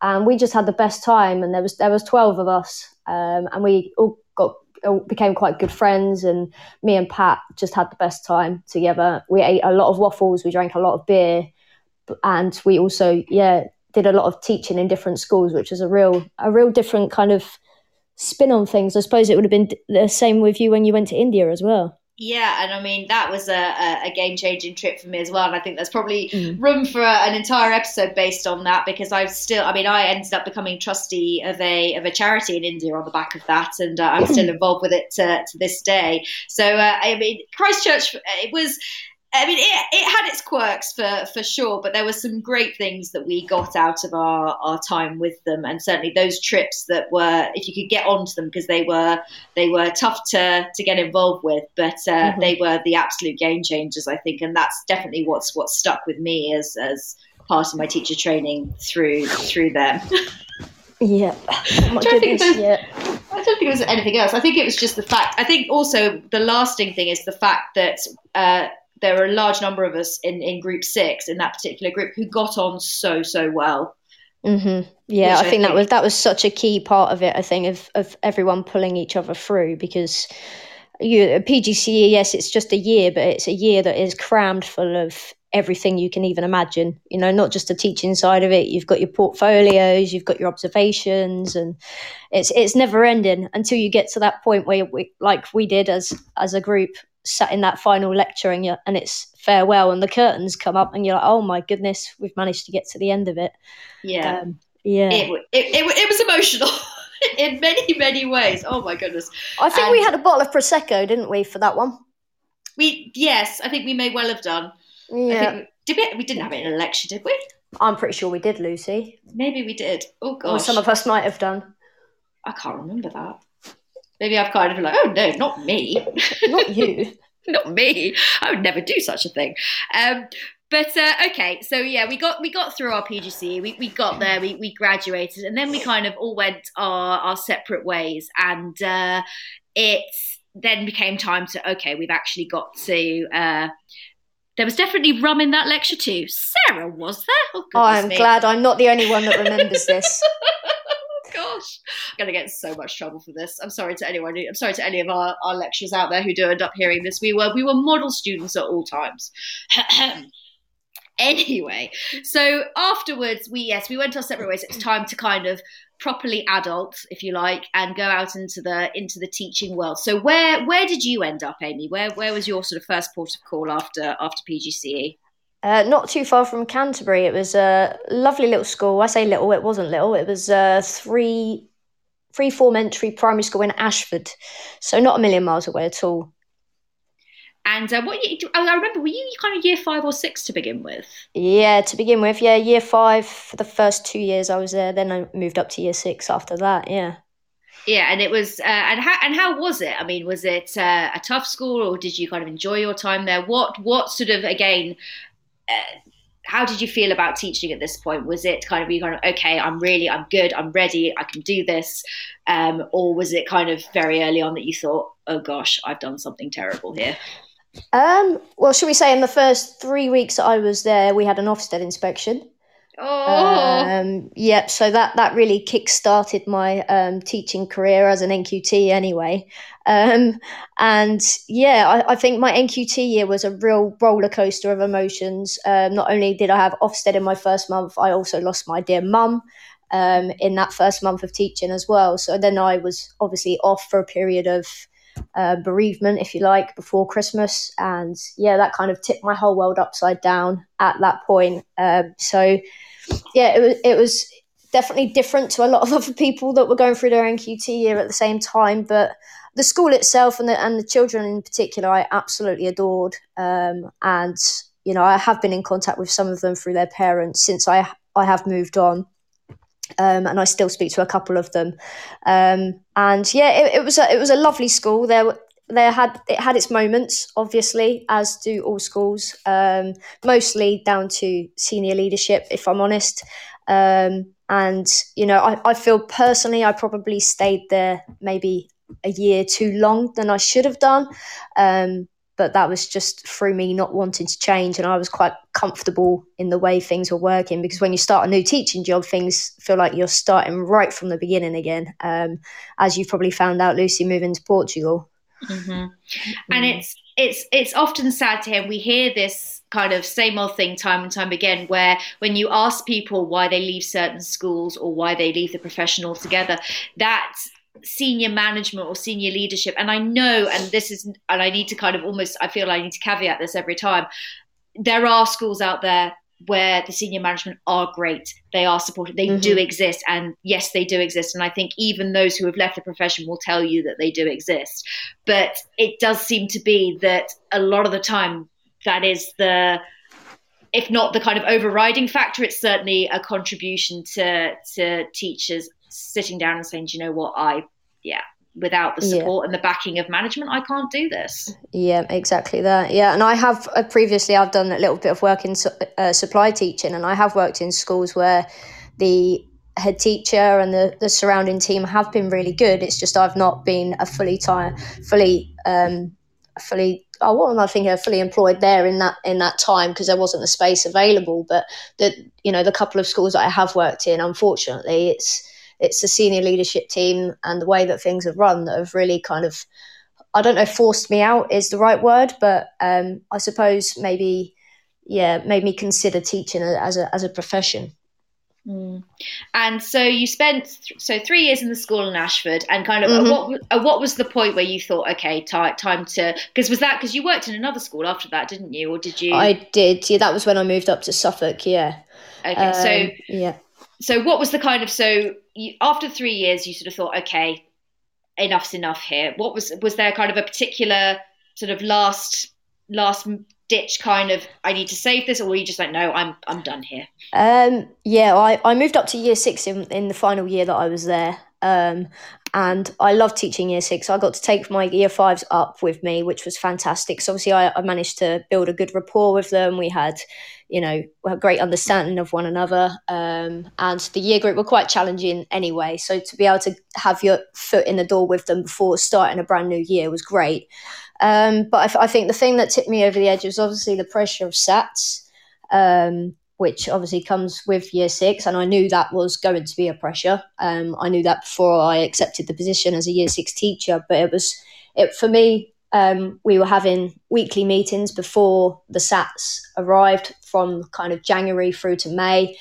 and we just had the best time. And there was there was twelve of us, um, and we all got all became quite good friends. And me and Pat just had the best time together. We ate a lot of waffles, we drank a lot of beer, and we also yeah did a lot of teaching in different schools, which was a real a real different kind of spin on things. I suppose it would have been the same with you when you went to India as well. Yeah, and I mean that was a, a game changing trip for me as well, and I think there's probably mm. room for an entire episode based on that because I've still, I mean, I ended up becoming trustee of a of a charity in India on the back of that, and uh, I'm still [clears throat] involved with it to, to this day. So uh, I mean, Christ Church, it was I mean, it, it had its quirks for, for sure, but there were some great things that we got out of our, our time with them, and certainly those trips that were, if you could get onto them, because they were they were tough to, to get involved with, but uh, mm-hmm. they were the absolute game changers, I think, and that's definitely what's what stuck with me as as part of my teacher training through through them. [laughs] Yeah, I don't, think yeah. I don't think it was anything else. I think it was just the fact. I think also the lasting thing is the fact that. Uh, there were a large number of us in, in group six in that particular group who got on so so well. Mm-hmm. Yeah, I, I think, think, that was that was such a key part of it. I think of of everyone pulling each other through because you PGCE, yes, it's just a year, but it's a year that is crammed full of everything you can even imagine. You know, not just the teaching side of it. You've got your portfolios, you've got your observations, and it's it's never ending until you get to that point where, we, like we did as as a group, sat in that final lecture and, and it's farewell and the curtains come up and you're like, oh my goodness, we've managed to get to the end of it. Yeah. Um, yeah. It, it, it, it was emotional. [laughs] in many many ways. Oh my goodness! I think and we had a bottle of prosecco, didn't we, for that one? We yes, I think we may well have done. Yeah. did we? We didn't have it in a lecture, did we? I'm pretty sure we did, Lucy. Maybe we did. Oh god some of us might have done. I can't remember that maybe I've kind of been like, oh no, not me, not you, [laughs] not me. I would never do such a thing. Um, but uh, okay, so yeah, we got we got through our PGC, we, we got there, we, we graduated, and then we kind of all went our our separate ways, and uh, it then became time to okay, we've actually got to. Uh, there was definitely rum in that lecture too. Sarah, was there? Oh, oh I'm me. glad I'm not the only one that remembers this. [laughs] gosh, I'm going to get in so much trouble for this. I'm sorry to anyone. I'm sorry to any of our, our lecturers out there who do end up hearing this. We were we were model students at all times. [clears throat] anyway, so afterwards, we yes, we went our separate ways. It's time to kind of properly adult, if you like, and go out into the into the teaching world. So where where did you end up, Amy? Where where was your sort of first port of call after after PGCE? Uh, not too far from Canterbury. It was a lovely little school. I say little, it wasn't little. It was a three, three form entry primary school in Ashford, so not a million miles away at all. And uh, what I remember, were you kind of year five or six to begin with? Yeah, to begin with, yeah, year five for the first two years I was there. Then I moved up to year six after that. Yeah. Yeah, and it was, uh, and how and how was it? I mean, was it uh, a tough school, or did you kind of enjoy your time there? What what sort of again how did you feel about teaching at this point? Was it kind of you kind of okay, I'm really, I'm good, I'm ready, I can do this, um, or was it kind of very early on that you thought, oh gosh, I've done something terrible here? Um, well, should we say in the first three weeks that I was there, we had an Ofsted inspection. Oh. Um, yep. So that that really kick-started my um, teaching career as an NQT anyway. Um, and yeah, I, I, think my NQT year was a real roller coaster of emotions. Um, not only did I have Ofsted in my first month, I also lost my dear mum um, in that first month of teaching as well. So then I was obviously off for a period of uh, bereavement, if you like, before Christmas. And yeah, that kind of tipped my whole world upside down at that point. Um, so yeah, it was, it was definitely different to a lot of [laughs] other people that were going through their NQT year at the same time. But the school itself and the, and the children in particular, I absolutely adored. Um, and, you know, I have been in contact with some of them through their parents since I, I have moved on. Um, and I still speak to a couple of them. Um, and yeah, it, it, was a, it was a lovely school. There there had it had its moments, obviously, as do all schools. Um, mostly down to senior leadership, if I'm honest. Um, and you know, I, I feel personally, I probably stayed there maybe a year too long than I should have done. Um, but that was just through me not wanting to change, and I was quite comfortable in the way things were working because when you start a new teaching job, things feel like you're starting right from the beginning again. Um, as you've probably found out, Lucy moving to Portugal. Mm-hmm. And it's it's it's often sad to hear. We hear this kind of same old thing time and time again where when you ask people why they leave certain schools or why they leave the profession altogether that senior management or senior leadership and i know and this is and i need to kind of almost i feel i need to caveat this every time there are schools out there where the senior management are great. They are supported they mm-hmm. do exist. And yes they do exist. And i think even those who have left the profession will tell you that they do exist. But it does seem to be that a lot of the time that is the if not the kind of overriding factor, it's certainly a contribution to to teachers sitting down and saying, do you know what, I yeah, without the support yeah. and the backing of management, I can't do this. Yeah, exactly that. Yeah, and I have uh, previously I've done a little bit of work in uh, supply teaching, and I have worked in schools where the head teacher and the, the surrounding team have been really good. It's just I've not been a fully time, fully um, fully oh, what am I thinking? Fully employed there in that in that time because there wasn't the space available. But the you know the couple of schools that I have worked in, unfortunately, it's it's the senior leadership team and the way that things have run that have really kind of I don't know forced me out is the right word, but um, I suppose maybe yeah made me consider teaching as a as a profession. Mm. And so you spent th- so three years in the school in Ashford, and kind of mm-hmm. what what was the point where you thought, okay, t- time to because was that because you worked in another school after that, didn't you, or did you? I did. Yeah, that was when I moved up to Suffolk. Yeah. Okay, um, so yeah. So what was the kind of so you, after three years, you sort of thought, okay, enough's enough here. What was was there kind of a particular sort of last last ditch kind of I need to save this, or were you just like, no, I'm I'm done here? Um, yeah, I, I moved up to year six in, in the final year that I was there. Um, and I love teaching year six. I got to take my year fives up with me, which was fantastic. So obviously, I, I managed to build a good rapport with them. We had, you know, a great understanding of one another. Um, and the year group were quite challenging anyway. So to be able to have your foot in the door with them before starting a brand new year was great. Um, but I, I, think the thing that tipped me over the edge was obviously the pressure of SATs, um, which obviously comes with year six. And I knew that was going to be a pressure. Um, I knew that before I accepted the position as a year six teacher. But it was, it for me, um, we were having weekly meetings before the SATs arrived from kind of January through to May.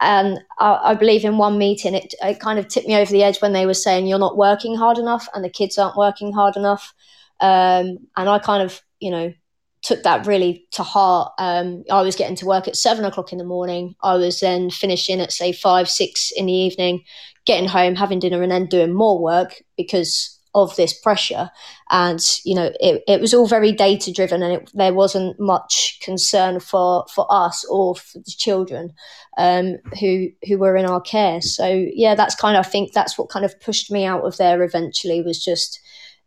And I, I, believe in one meeting, it, it kind of tipped me over the edge when they were saying, You're not working hard enough, and the kids aren't working hard enough. Um, and I kind of, you know, took that really to heart. Um, I was getting to work at seven o'clock in the morning. I was then finishing at say five, six in the evening, getting home, having dinner, and then doing more work because of this pressure. And you know, it, it was all very data driven, and it, there wasn't much concern for for us or for the children um, who who were in our care. So yeah, that's kind of I think that's what kind of pushed me out of there eventually was just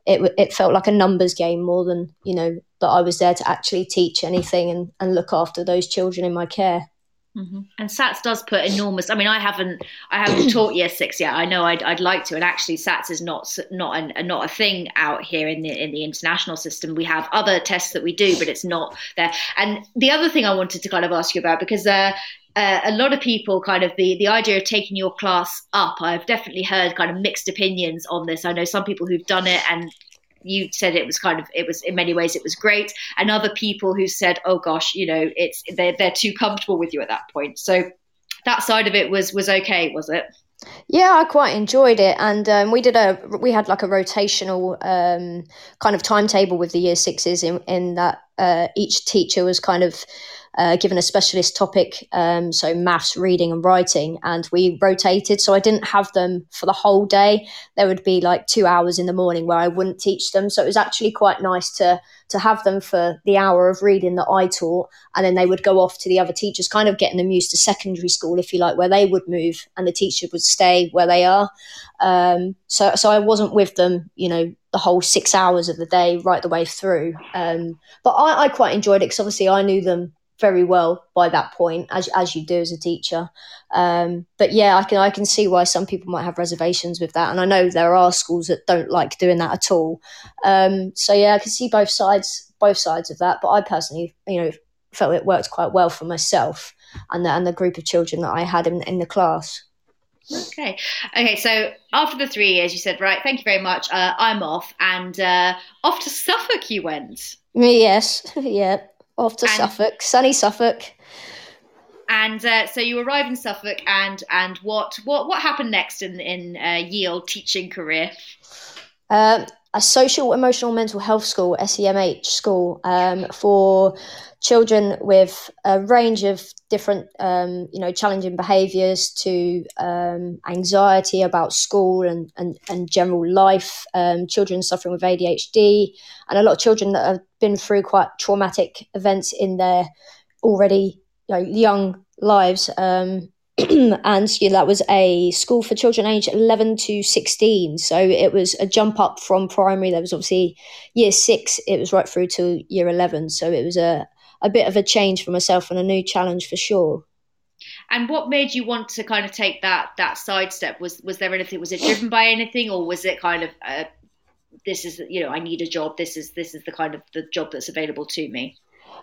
it it felt like a numbers game more than you know that I was there to actually teach anything and, and look after those children in my care. Mm-hmm. And SATS does put enormous. I mean, I haven't, I haven't taught [clears throat] year six yet. I know I'd, I'd like to, and actually, SATS is not not an, not a thing out here in the in the international system. We have other tests that we do, but it's not there. And the other thing I wanted to kind of ask you about because uh, uh, a lot of people kind of the the idea of taking your class up i've definitely heard kind of mixed opinions on this. I know some people who've done it and you said it was kind of it was in many ways it was great and other people who said oh gosh you know it's they're, they're too comfortable with you at that point. So that side of it was was okay was it? Yeah, I quite enjoyed it, and um, we did a we had like a rotational um, kind of timetable with the year sixes in in that uh, each teacher was kind of uh, given a specialist topic, um, so maths, reading, and writing, and we rotated. So I didn't have them for the whole day. There would be like two hours in the morning where I wouldn't teach them. So it was actually quite nice to to have them for the hour of reading that I taught, and then they would go off to the other teachers, kind of getting them used to secondary school, if you like, where they would move and the teacher would stay where they are. Um, so so I wasn't with them, you know, the whole six hours of the day right the way through. Um, but I, I quite enjoyed it because obviously I knew them very well by that point, as as you do as a teacher. Um, but yeah, I can I can see why some people might have reservations with that, and I know there are schools that don't like doing that at all. Um, so yeah, I can see both sides both sides of that. But I personally, you know, felt it worked quite well for myself and the, and the group of children that I had in, in the class. Okay. Okay. So after the three years, you said, right, thank you very much. Uh, I'm off. And uh, off to Suffolk you went. Yes. [laughs] yeah. Off to and, Suffolk, sunny Suffolk. And uh, so you arrive in Suffolk, and and what what what happened next in in uh, Yield teaching career? Um, a social, emotional, mental health school, SEMH school, um, for children with a range of different, um, you know, challenging behaviours to um, anxiety about school and, and, and general life, um, children suffering with ADHD, and a lot of children that have been through quite traumatic events in their already you know, young lives. Um, [clears throat] and know, that was a school for children aged 11 to 16 so it was a jump up from primary. There was obviously year six it was right through to year 11 so it was a, a bit of a change for myself and a new challenge for sure. And what made you want to kind of take that that sidestep was was there anything was it driven by anything or was it kind of uh, this is you know i need a job this is this is the kind of the job that's available to me?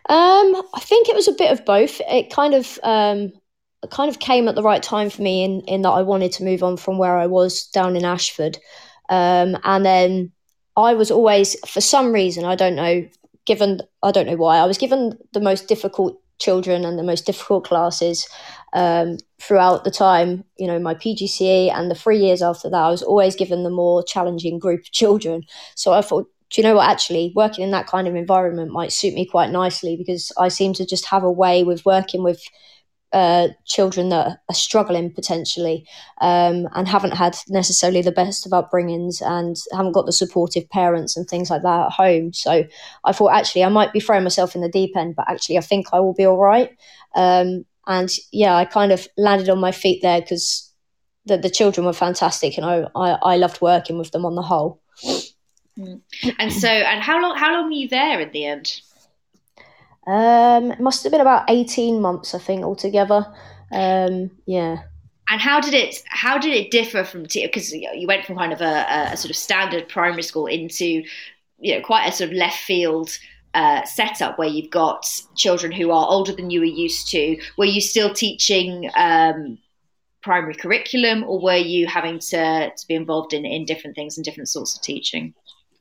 Um, I think it was a bit of both. It kind of um, kind of came at the right time for me in in that I wanted to move on from where I was down in Ashford, um, and then I was always for some reason I don't know given I don't know why I was given the most difficult children and the most difficult classes um, throughout the time you know my PGCE and the three years after that I was always given the more challenging group of children. So I thought do you know what? Actually working in that kind of environment might suit me quite nicely because I seem to just have a way with working with uh, children that are struggling potentially um, and haven't had necessarily the best of upbringings and haven't got the supportive parents and things like that at home. So I thought actually I might be throwing myself in the deep end, but actually I think I will be all right. Um, and yeah, I kind of landed on my feet there because the, the children were fantastic and I, I, I loved working with them on the whole. Mm. And so, and how long, how long were you there in the end? Um, it must have been about eighteen months, I think, altogether. Um, yeah. And how did it how did it differ from because you went from kind of a, a, sort of standard primary school into you know quite a sort of left field uh, setup where you've got children who are older than you were used to. Were you still teaching um, primary curriculum, or were you having to to be involved in in different things and different sorts of teaching?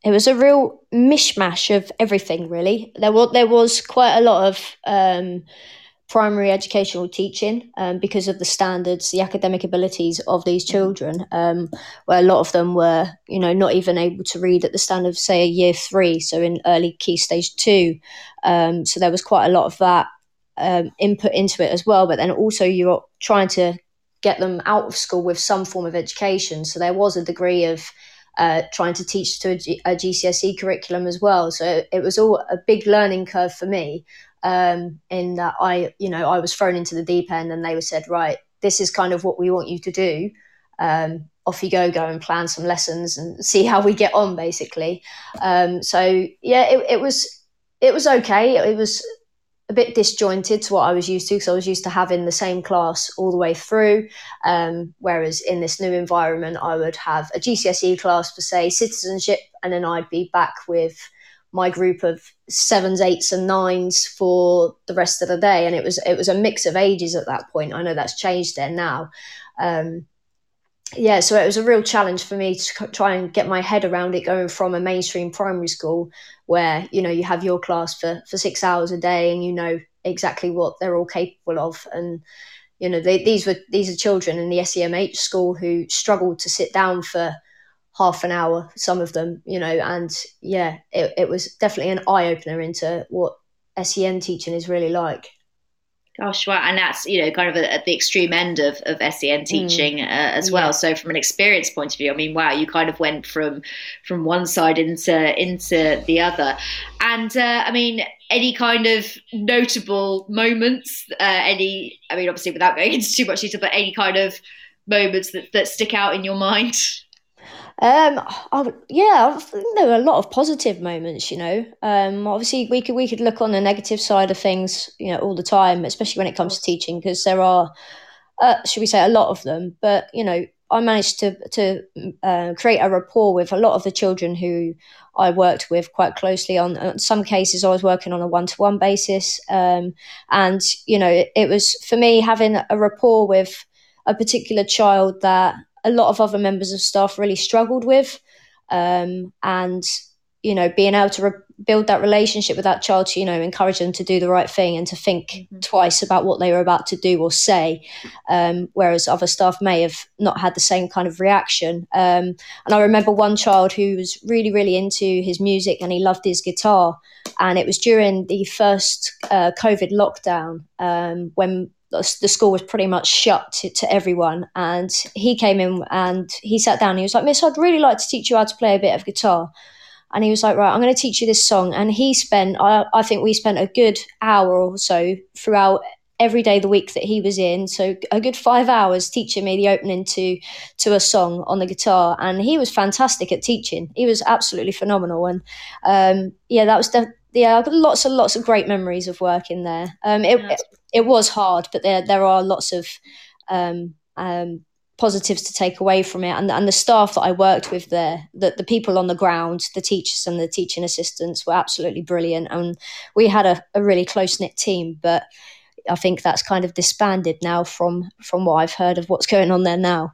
It was a real mishmash of everything really. There was there was quite a lot of um, primary educational teaching um, because of the standards the academic abilities of these children um, where a lot of them were you know not even able to read at the standard of say a year three so in early key stage two. Um, so there was quite a lot of that um, input into it as well. But then also you're trying to get them out of school with some form of education. So there was a degree of uh, trying to teach to a, G- a, GCSE curriculum as well. So it was all a big learning curve for me. Um, in that I, you know, I was thrown into the deep end, and they were said, right, this is kind of what we want you to do. Um, off you go, go and plan some lessons and [laughs] see how we get on, basically. Um, so yeah, it, it was it was okay. It was a bit disjointed to what I was used to because I was used to having the same class all the way through. Um, whereas in this new environment, I would have a GCSE class for, say, citizenship, and then I'd be back with my group of sevens, eights, and nines for the rest of the day. And it was it was a mix of ages at that point. I know that's changed there now. Um, yeah, so it was a real challenge for me to try and get my head around it going from a mainstream primary school where, you know, you have your class for, for six hours a day and you know exactly what they're all capable of. And, you know, they, these were these are children in the SEMH school who struggled to sit down for half an hour, some of them, you know, and yeah, it, it was definitely an eye opener into what SEN teaching is really like. Gosh, wow. And that's, you know, kind of at the extreme end of, of SEN mm. teaching mm. uh, as well. Yeah. So from an experience point of view, I mean, wow, you kind of went from from one side into into the other. And uh, I mean, any kind of notable moments, uh, any, I mean, obviously without going [laughs] into too much detail, but any kind of moments that, that stick out in your mind? Um, I, yeah, I think there were a lot of positive moments. You know, um, obviously we could we could look on the negative side of things, you know, all the time, especially when it comes to teaching, because there are, uh, should we say, a lot of them. But you know, I managed to to uh, create a rapport with a lot of the children who I worked with quite closely. On, some cases, I was working on a one to one basis, um, and you know, it, it was for me having a rapport with a particular child that a lot of other members of staff really struggled with. Um, and you know, being able to re- build that relationship with that child to, you know, encourage them to do the right thing and to think mm-hmm. twice about what they were about to do or say. Um, whereas other staff may have not had the same kind of reaction. Um, and I remember one child who was really, really into his music and he loved his guitar. And it was during the first uh, COVID lockdown um, when the school was pretty much shut to, to, everyone. And he came in and he sat down. He was like, Miss, I'd really like to teach you how to play a bit of guitar. And he was like, Right, I'm going to teach you this song. And he spent, I, I think we spent a good hour or so throughout every day of the week that he was in so a good five hours teaching me the opening to to a song on the guitar and he was fantastic at teaching he was absolutely phenomenal and um, yeah that was the yeah i've got lots and lots of great memories of working there um, it, it was hard but there there are lots of um, um positives to take away from it. And, and the staff that I worked with there the, the people on the ground the teachers and the teaching assistants were absolutely brilliant. And we had a, a really close-knit team but I think that's kind of disbanded now from from what I've heard of what's going on there now.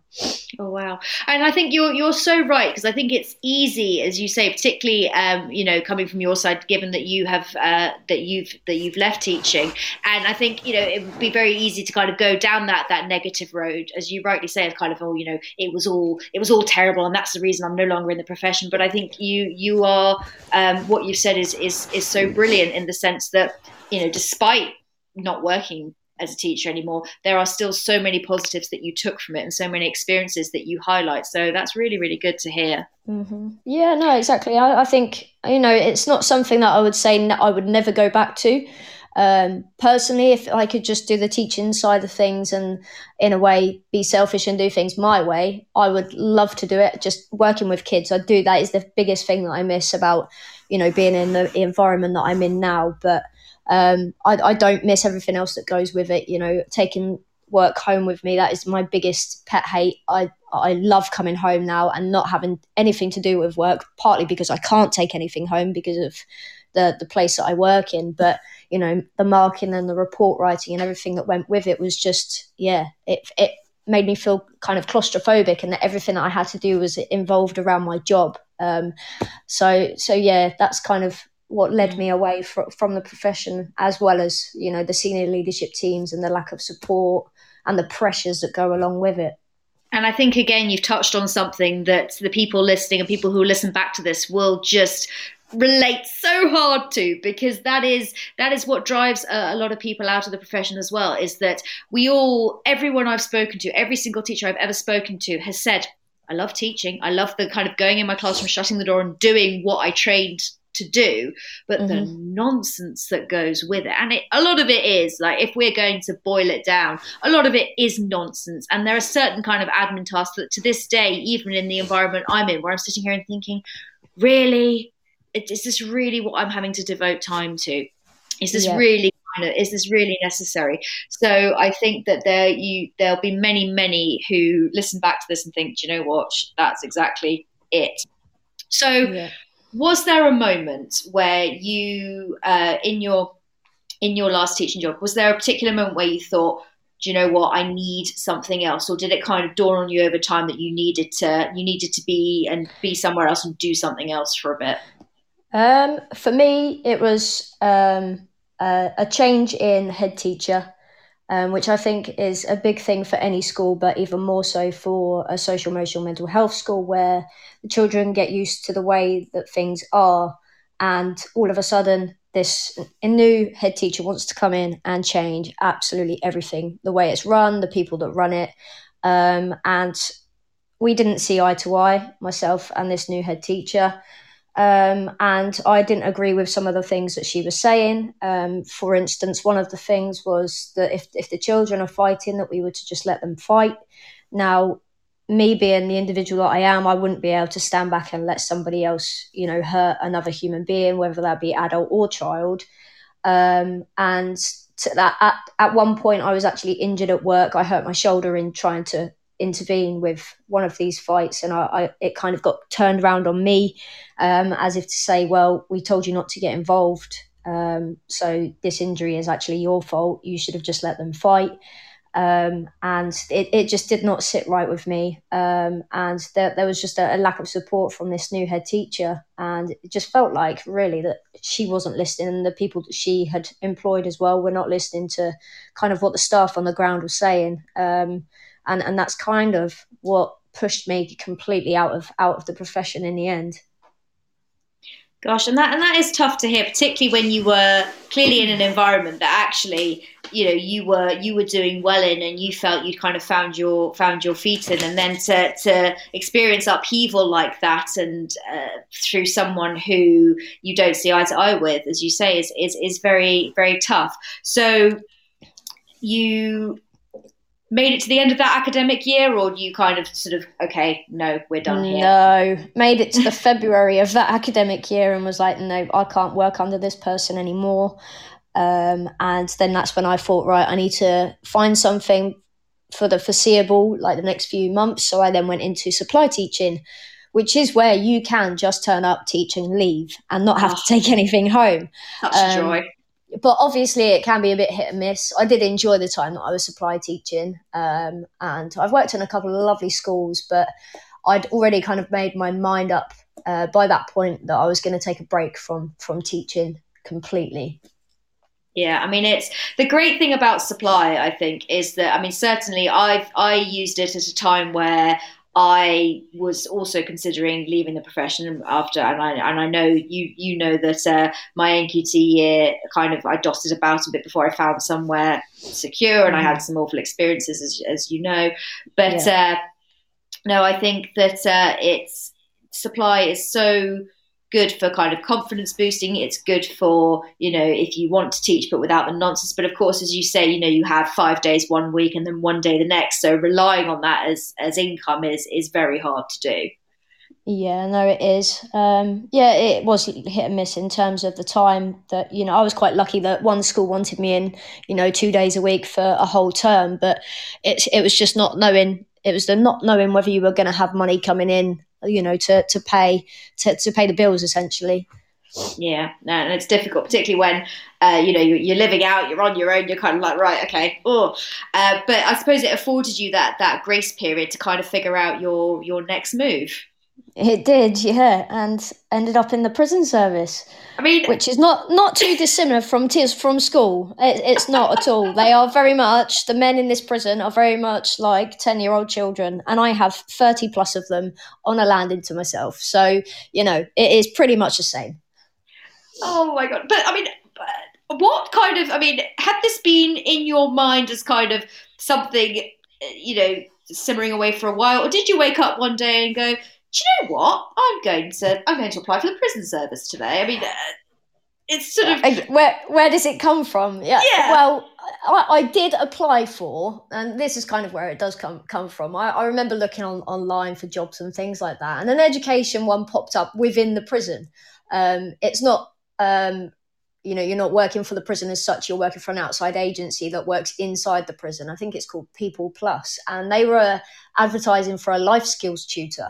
Oh wow! And I think you're you're so right because I think it's easy, as you say, particularly um, you know coming from your side, given that you have uh, that you've that you've left teaching, and I think you know it would be very easy to kind of go down that that negative road, as you rightly say, of kind of oh you know it was all it was all terrible, and that's the reason I'm no longer in the profession. But I think you you are um, what you've said is is is so brilliant in the sense that you know despite not working as a teacher anymore, there are still so many positives that you took from it and so many experiences that you highlight. So that's really, really good to hear. Mm-hmm. Yeah, no, exactly. I, I, think, you know, it's not something that I would say I would never go back to. Um, personally, if I could just do the teaching side of things and, in a way, be selfish and do things my way, I would love to do it. Just working with kids, I do. That is the biggest thing that I miss about, you know, being in the environment that I'm in now. But um, I, I don't miss everything else that goes with it. You know, taking work home with me that is my biggest pet hate. I I love coming home now and not having anything to do with work. Partly because I can't take anything home because of the the place that I work in, but you know the marking and the report writing and everything that went with it was just yeah it it made me feel kind of claustrophobic and that everything that I had to do was involved around my job. Um, so so yeah, that's kind of what led me away fr- from the profession, as well as you know the senior leadership teams and the lack of support and the pressures that go along with it. And I think again, you've touched on something that the people listening and people who listen back to this will just relate so hard to because that is that is what drives a, a, lot of people out of the profession as well is that we all everyone I've spoken to every single teacher I've ever spoken to has said I love teaching I love the kind of going in my classroom shutting the door and doing what I trained to do, but mm-hmm. the nonsense that goes with it. And it, a lot of it is like, if we're going to boil it down, a lot of it is nonsense. And there are certain kind of admin tasks that to this day, even in the environment I'm in, where I'm sitting here and thinking, really, is this really what I'm having to devote time to? Is this yeah. really is this really necessary? So I think that there you there'll be many many who listen back to this and think, do you know what, that's exactly it. So yeah was there a moment where you uh, in your in your last teaching job was there a particular moment where you thought do you know what? I need something else or did it kind of dawn on you over time that you needed to you needed to be and be somewhere else and do something else for a bit? Um, for me it was um, a change in head teacher um, which I think is a big thing for any school, but even more so for a social emotional mental health school where the children get used to the way that things are, and all of a sudden, this new head teacher wants to come in and change absolutely everything the way it's run, the people that run it. Um, and we didn't see eye to eye, myself and this new head teacher. Um, and I didn't agree with some of the things that she was saying. Um, for instance, one of the things was that if, if the children are fighting, that we were to just let them fight. Now, me being the individual that I am, I wouldn't be able to stand back and let somebody else, you know, hurt another human being, whether that be adult or child. Um, and that at, at one point, I was actually injured at work. I hurt my shoulder in trying to intervene with one of these fights, and I, I it kind of got turned around on me, um, as if to say, "Well, we told you not to get involved, um, so this injury is actually your fault. You should have just let them fight." um, and it, it just did not sit right with me. Um, and there, there was just a, a, lack of support from this new head teacher, and it just felt like really that she wasn't listening, and the people that she had employed as well were not listening to kind of what the staff on the ground was saying. Um, and and that's kind of what pushed me completely out of out of the profession in the end. Gosh, and that and that is tough to hear, particularly when you were clearly in an environment that actually, you know, you were you were doing well in, and you felt you'd kind of found your found your feet in, and then to to experience upheaval like that, and uh, through someone who you don't see eye to eye with, as you say, is is is very very tough. So you made it to the end of that academic year, or you kind of sort of okay, no, we're done here? No, made it to the [laughs] February of that academic year and was like, no, I can't work under this person anymore. Um, and then that's when I thought, right, I need to find something for the foreseeable, like the next few months. So I then went into supply teaching, which is where you can just turn up, teach, and leave, and not have oh, to take [laughs] anything home. Such um, joy but obviously it can be a bit hit and miss. I did enjoy the time that I was supply teaching, um, and I've worked in a couple of lovely schools, but I'd already kind of made my mind up uh, by that point that I was going to take a break from from teaching completely. Yeah, I mean it's the great thing about supply. I think is that I mean certainly I've I used it at a time where I was also considering leaving the profession after, and I, and I know you you know that uh, my NQT year kind of I dotted about a bit before I found somewhere secure, and I had some awful experiences as, as you know. But yeah. uh, no, I think that uh, it's supply is so good for kind of confidence boosting. It's good for, you know, if you want to teach but without the nonsense. But of course, as you say, you know, you have five days one week and then one day the next. So relying on that as, as income is, is very hard to do. Yeah, no, it is. Um, yeah, it was hit and miss in terms of the time that, you know, I was quite lucky that one school wanted me in, you know, two days a week for a whole term, but it, it was just not knowing, it was the not knowing whether you were going to have money coming in you know, to, to pay to, to pay the bills essentially. Yeah, and it's difficult, particularly when uh, you know you're living out, you're on your own, you're kind of like right, okay, oh. Uh, but I suppose it afforded you that that grace period to kind of figure out your your next move. It did, yeah, and ended up in the prison service. I mean, which is not not too dissimilar from tears from school. It, it's not at all. They are very much the men in this prison are very much like ten year old children, and I have thirty plus of them on a landing to myself. So you know, it is pretty much the same. Oh my god! But I mean, what kind of? I mean, had this been in your mind as kind of something, you know, simmering away for a while, or did you wake up one day and go? Do you know what? I'm going to I'm going to apply for the prison service today. I mean, uh, it's sort of where where does it come from? Yeah. yeah. Well, I, I, did apply for, and this is kind of where it does come come from. I, I remember looking on online for jobs and things like that, and an education one popped up within the prison. Um, it's not. Um, you know, you're not working for the prison as such. You're working for an outside agency that works inside the prison. I think it's called People Plus, and they were advertising for a life skills tutor.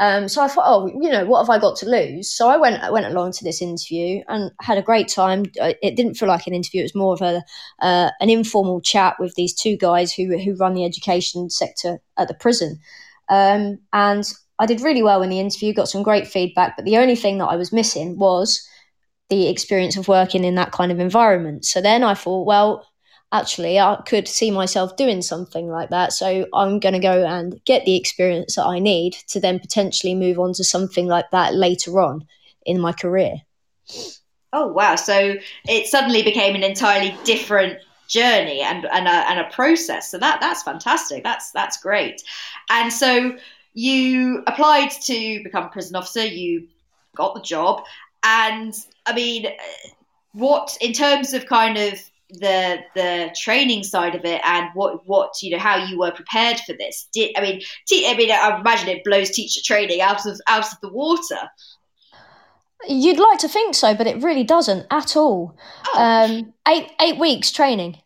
Um, so I thought, oh, you know, what have I got to lose? So I went I went along to this interview and had a great time. It didn't feel like an interview; it was more of a uh, an informal chat with these two guys who who run the education sector at the prison. Um, and I did really well in the interview, got some great feedback. But the only thing that I was missing was the experience of working in that kind of environment. So then I thought, well, actually I could see myself doing something like that. So I'm going to go and get the experience that I need to then potentially move on to something like that later on in my career. Oh wow! So it suddenly became an entirely different journey and and a, and a process. So that that's fantastic. That's that's great. And so you applied to become a prison officer. You got the job, and I mean, what in terms of kind of the the training side of it and what what you know how you were prepared for this. Did i mean te- i mean i imagine it blows teacher training out of out of the water. You'd like to think so but it really doesn't at all. Oh. um eight eight weeks training.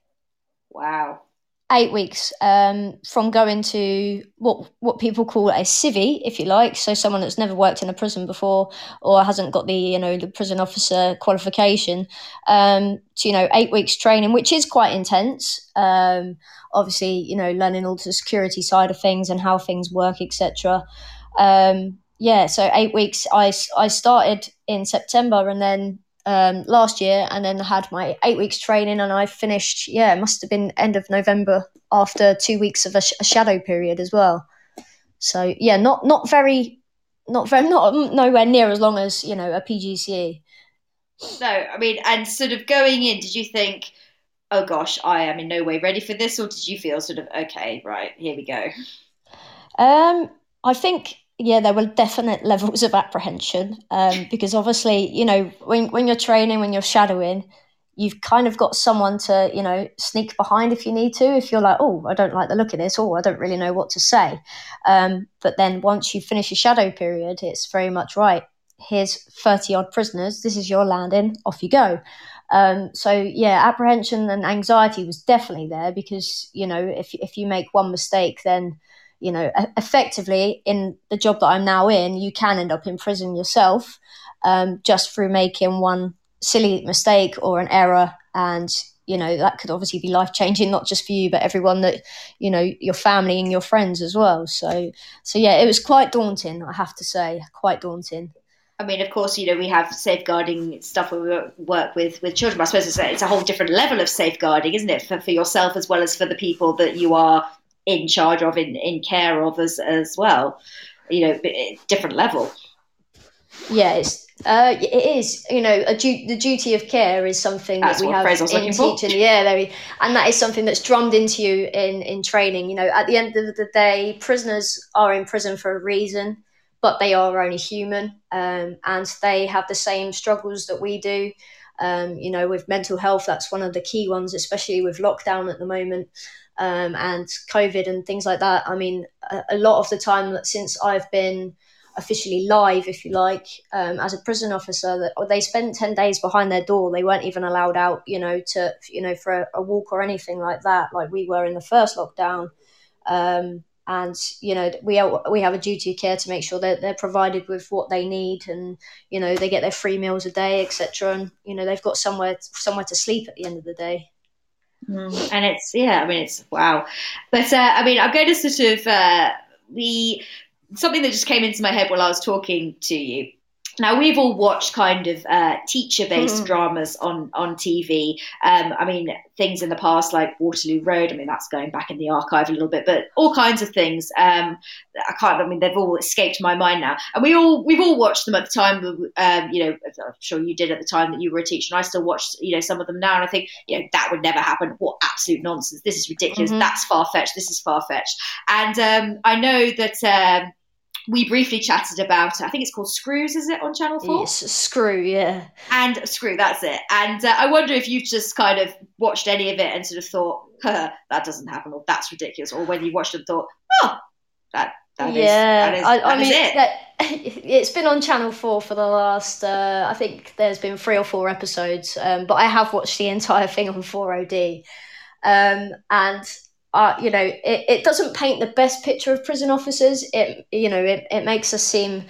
Wow eight weeks um, from going to what what people call a civvy, if you like. So someone that's never worked in a prison before or hasn't got the you know the prison officer qualification um, to you know eight weeks training, which is quite intense. Um, obviously, you know, learning all the security side of things and how things work, etc. Um, yeah, so eight weeks. I I started in September and then um, last year, and then had my eight weeks training, and I finished. Yeah, it must have been end of November after two weeks of a, sh- a shadow period as well. So yeah, not not very, not very, [laughs] not nowhere near as long as you know a PGCE. No, I mean, and sort of going in, did you think, oh gosh, I am in no way ready for this, or did you feel sort of okay, right, here we go? Um, I think yeah, there were definite levels of apprehension um, [laughs] because obviously, you know, when, when you're training, when you're shadowing, you've kind of got someone to, you know, sneak behind if you need to. If you're like, oh, I don't like the look of this, or I don't really know what to say. Um, but then once you finish your shadow period, it's very much right. Here's 30 odd prisoners. This is your landing. Off you go. Um, so yeah, apprehension and anxiety was definitely there because you know if if you make one mistake, then you know, effectively in the job that I'm now in, you can end up in prison yourself um, just through making one silly mistake or an error. And, you know, that could obviously be life changing, not just for you, but everyone that, you know, your family and your friends as well. So, so yeah, it was quite daunting, I have to say, quite daunting. I mean, of course, you know, we have safeguarding stuff when we work with, with children. I suppose it's a, it's a whole different level of safeguarding, isn't it, for, for yourself as well as for the people that you are in charge of, in, in care of as, as well. You know, different level. Yeah, it's uh, it is. You know, du- the duty of care is something that's that we have in teaching. Yeah, there and that is something that's drummed into you in in training. You know, at the end of the day, prisoners are in prison for a reason, but they are only human, um, and they have the same struggles that we do. Um, you know, with mental health, that's one of the key ones, especially with lockdown at the moment um, and COVID and things like that. I mean, a, a, lot of the time since I've been officially live, if you like, um, as a prison officer, that they spent ten days behind their door. They weren't even allowed out, you know, to you know for a, a walk or anything like that, like we were in the first lockdown. Um, and you know we we have a duty of care to make sure that they're provided with what they need and you know they get their free meals a day etc and you know they've got somewhere somewhere to sleep at the end of the day Mm. And it's yeah, I mean it's wow, but uh, I mean I'm going to sort of uh, we something that just came into my head while I was talking to you now we've all watched kind of uh, teacher-based mm. dramas on on TV. Um, I mean, things in the past like Waterloo Road. I mean, that's going back in the archive a little bit, but all kinds of things. Um, I can't. I mean, they've all escaped my mind now, and we all we've all watched them at the time. Um, you know, I'm sure you did at the time that you were a teacher, and I still watch you know some of them now, and I think you know that would never happen. What absolute nonsense! This is ridiculous. Mm-hmm. That's far fetched. This is far fetched. And um, I know that um, we briefly chatted about it. I think it's called Screws, is it on Channel Four? Yes, Screw, yeah. And Screw, that's it. And uh, I wonder if you've just kind of watched any of it and sort of thought, huh, [laughs] that doesn't happen, or that's ridiculous, or whether you watched it and thought, oh, that. That yeah, is, that is, I, I mean, it. That, [laughs] it's been on Channel Four for the last. Uh, I think there's been three or four episodes, um, but I have watched the entire thing on 4OD, um, and uh, you know, it, it doesn't paint the best picture of prison officers. It, you know, it, it makes us seem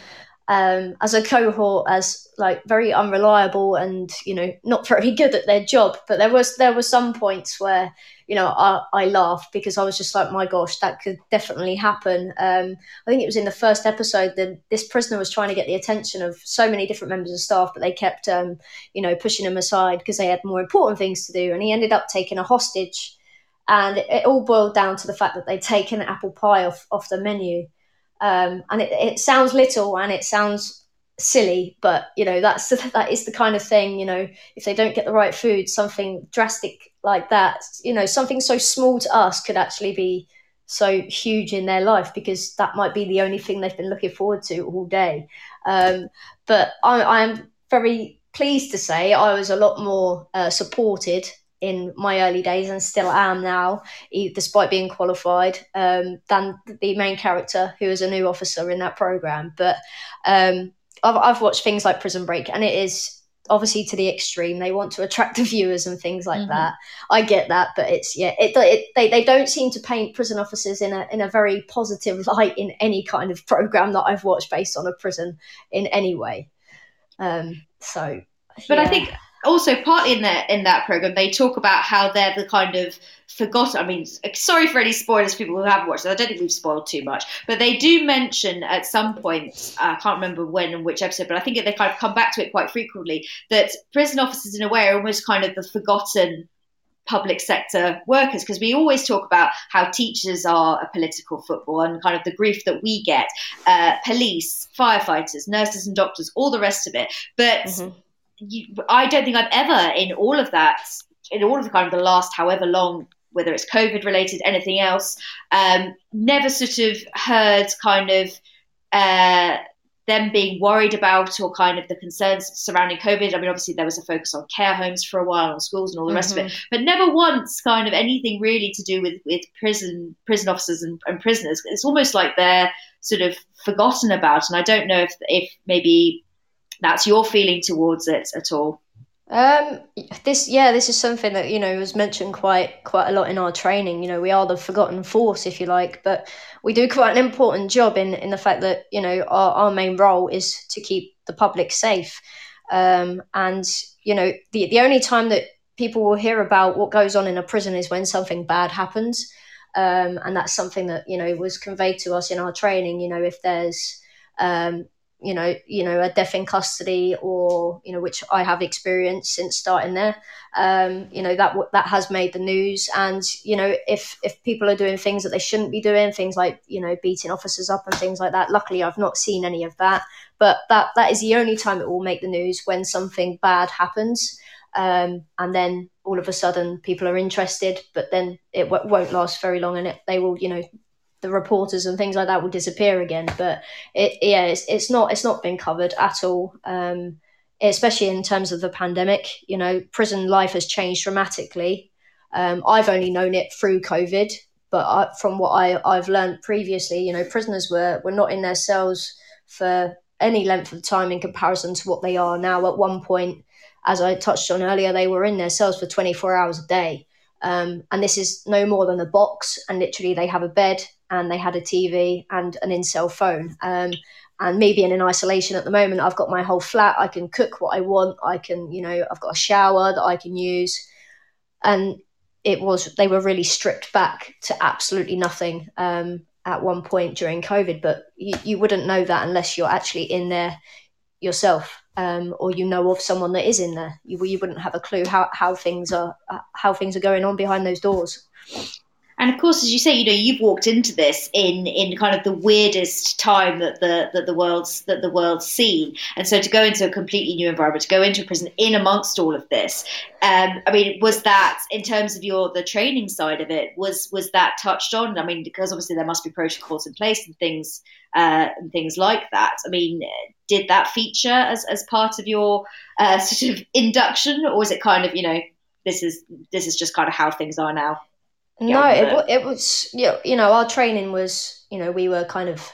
um, as a cohort as like very unreliable and you know not very [laughs] good at their job. But there was there were some points where you know I, I laughed because I was just like, my gosh, that could definitely happen. Um, I think it was in the first episode that this prisoner was trying to get the attention of so many different members of staff, but they kept um, you know pushing him aside because they had more important things to do, and he ended up taking a hostage and it, it, all boiled down to the fact that they'd taken apple pie off, off the menu. Um, and it, it sounds little and it sounds silly, but you know that's [laughs] that is the kind of thing. You know, if they don't get the right food, something drastic like that, you know, something so small to us could actually be so huge in their life because that might be the only thing they've been looking forward to all day. Um, but I, am very pleased to say I was a lot more uh, supported in my early days and still am now, despite being qualified, um, than the main character who is a new officer in that program. But um, I've, I've watched things like Prison Break, and it is obviously to the extreme. They want to attract [laughs] the viewers and things like mm-hmm. that. I get that, but it's yeah, it, it, they they don't seem to paint prison officers in a in a very positive [laughs] light in any kind of program that I've watched based on a prison in any way. Um, so, but yeah. I think also partly in that in that program they talk about how they're the kind of forgotten i mean sorry for any spoilers people who haven't watched it i don't think we've spoiled too much but they do mention at some point i can't remember when and which episode but i think they kind of come back to it quite frequently that prison officers in a way are almost kind of the forgotten public sector workers because we always talk about how teachers are a political football and kind of the grief that we get uh, police firefighters nurses and doctors all the rest of it but mm-hmm you, I don't think I've ever in all of that, in all of the kind of the last however long, whether it's COVID related, anything else, um, never sort of heard kind of uh, them being worried about or kind of the concerns surrounding COVID. I mean, obviously there was a focus on care homes for a while, on schools and all the rest mm-hmm. of it, mm-hmm. but never once kind of anything really to do with with prison prison officers and, and prisoners. It's almost like they're sort of forgotten about, and I don't know if if maybe that's your feeling towards it at all. Um, this yeah, this is something that you know was mentioned quite quite a lot in our training. You know, we are the forgotten force, if you like, but we do quite an important job in in the fact that you know our, our main role is to keep the public safe. Um, and you know, the the only time that people will hear about what goes on in a prison is when something bad happens, um, and that's something that you know was conveyed to us in our training. You know, if there's um, you know, you know, a death in custody, or you know, which I have experienced since starting there. Um, you know, that that has made the news, and you know, if if people are doing things that they shouldn't be doing, things like you know, beating officers up and things like that. Luckily, I've not seen any of that, but that that is the only time it will make the news when something bad happens. Um, and then all of a sudden people are interested, but then it w- won't last very long, and it, they will, you know, the reporters and things like that will disappear again. But it, yeah, it's, it's not it's not been covered at all. Um, especially in terms of the pandemic, you know, prison life has changed dramatically. Um, I've only known it through COVID, but I, from what I, I've learned previously, you know, prisoners were, were not in their cells for any length of time in comparison to what they are now. At one point, as I touched on earlier, they were in their cells for 24 hours a day. Um, and this is no more than a box, and literally they have a bed and they had a TV and an in-cell phone. Um, and me being in isolation at the moment, I've got my whole flat. I can cook what I want. I can, you know, I've got a shower that I can use, and it was they were really stripped back to absolutely nothing um, at one point during COVID. But you, you wouldn't know that unless you're actually in there yourself um, or you know of someone that is in there. You, you wouldn't have a clue how, how things are how things are going on behind those doors. And of course, as you say, you know, you've walked into this in in kind of the weirdest time that the that the world's that the world's seen, and so to go into a completely new environment, to go into a prison in amongst all of this, um, I mean, was that in terms of your the training side of it, was was that touched on? I mean, because obviously there must be protocols in place and things uh, and things like that. I mean, did that feature as as part of your uh, [laughs] sort of induction, or was it kind of you know this is this is just kind of how things are now? No, it, it. was you know our training was you know we were kind of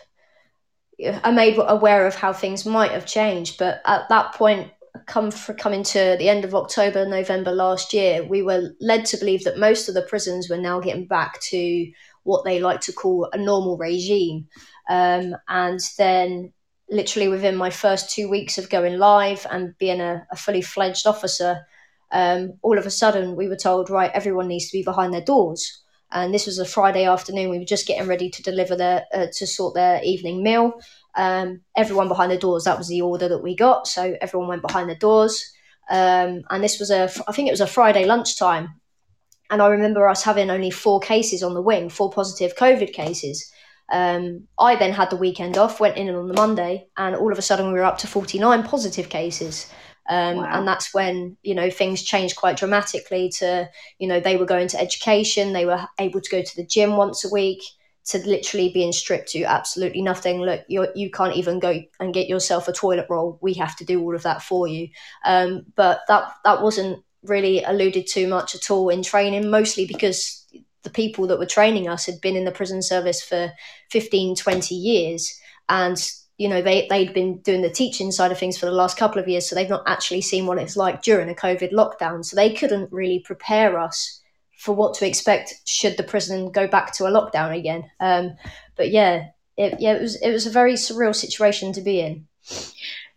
I made aware of how things might have changed, but at that point, come for coming to the end of October, November last year, we were led to believe that most of the prisons were now getting back to what they like to call a normal regime, um, and then literally within my first two weeks of going live and being a, a fully fledged officer, um, all of a sudden we were told, right, everyone needs to be behind their doors. And this was a Friday afternoon. We were just getting ready to deliver their uh, to sort their evening meal. Um, everyone behind the doors. That was the order that we got. So everyone went behind the doors. Um, and this was a, I think it was a Friday lunchtime. And I remember us having only four cases on the wing, four positive COVID cases. Um, I then had the weekend off, went in on the Monday, and all of a sudden we were up to 49 positive cases. Um, wow. And that's when, you know, things changed quite dramatically to, you know, they were going to education, they were able to go to the gym once a week, to literally being stripped to absolutely nothing. Look, you you can't even go and get yourself a toilet roll. We have to do all of that for you. Um, but that that wasn't really alluded to much at all in training, mostly because the people that were training us had been in the prison service for 15, 20 years. And you know they they'd been doing the teaching side of things for the last couple of years so they've not actually seen what it's like during a covid lockdown so they couldn't really prepare us for what to expect should the prison go back to a lockdown again um, but yeah it, yeah it was it was a very surreal situation to be in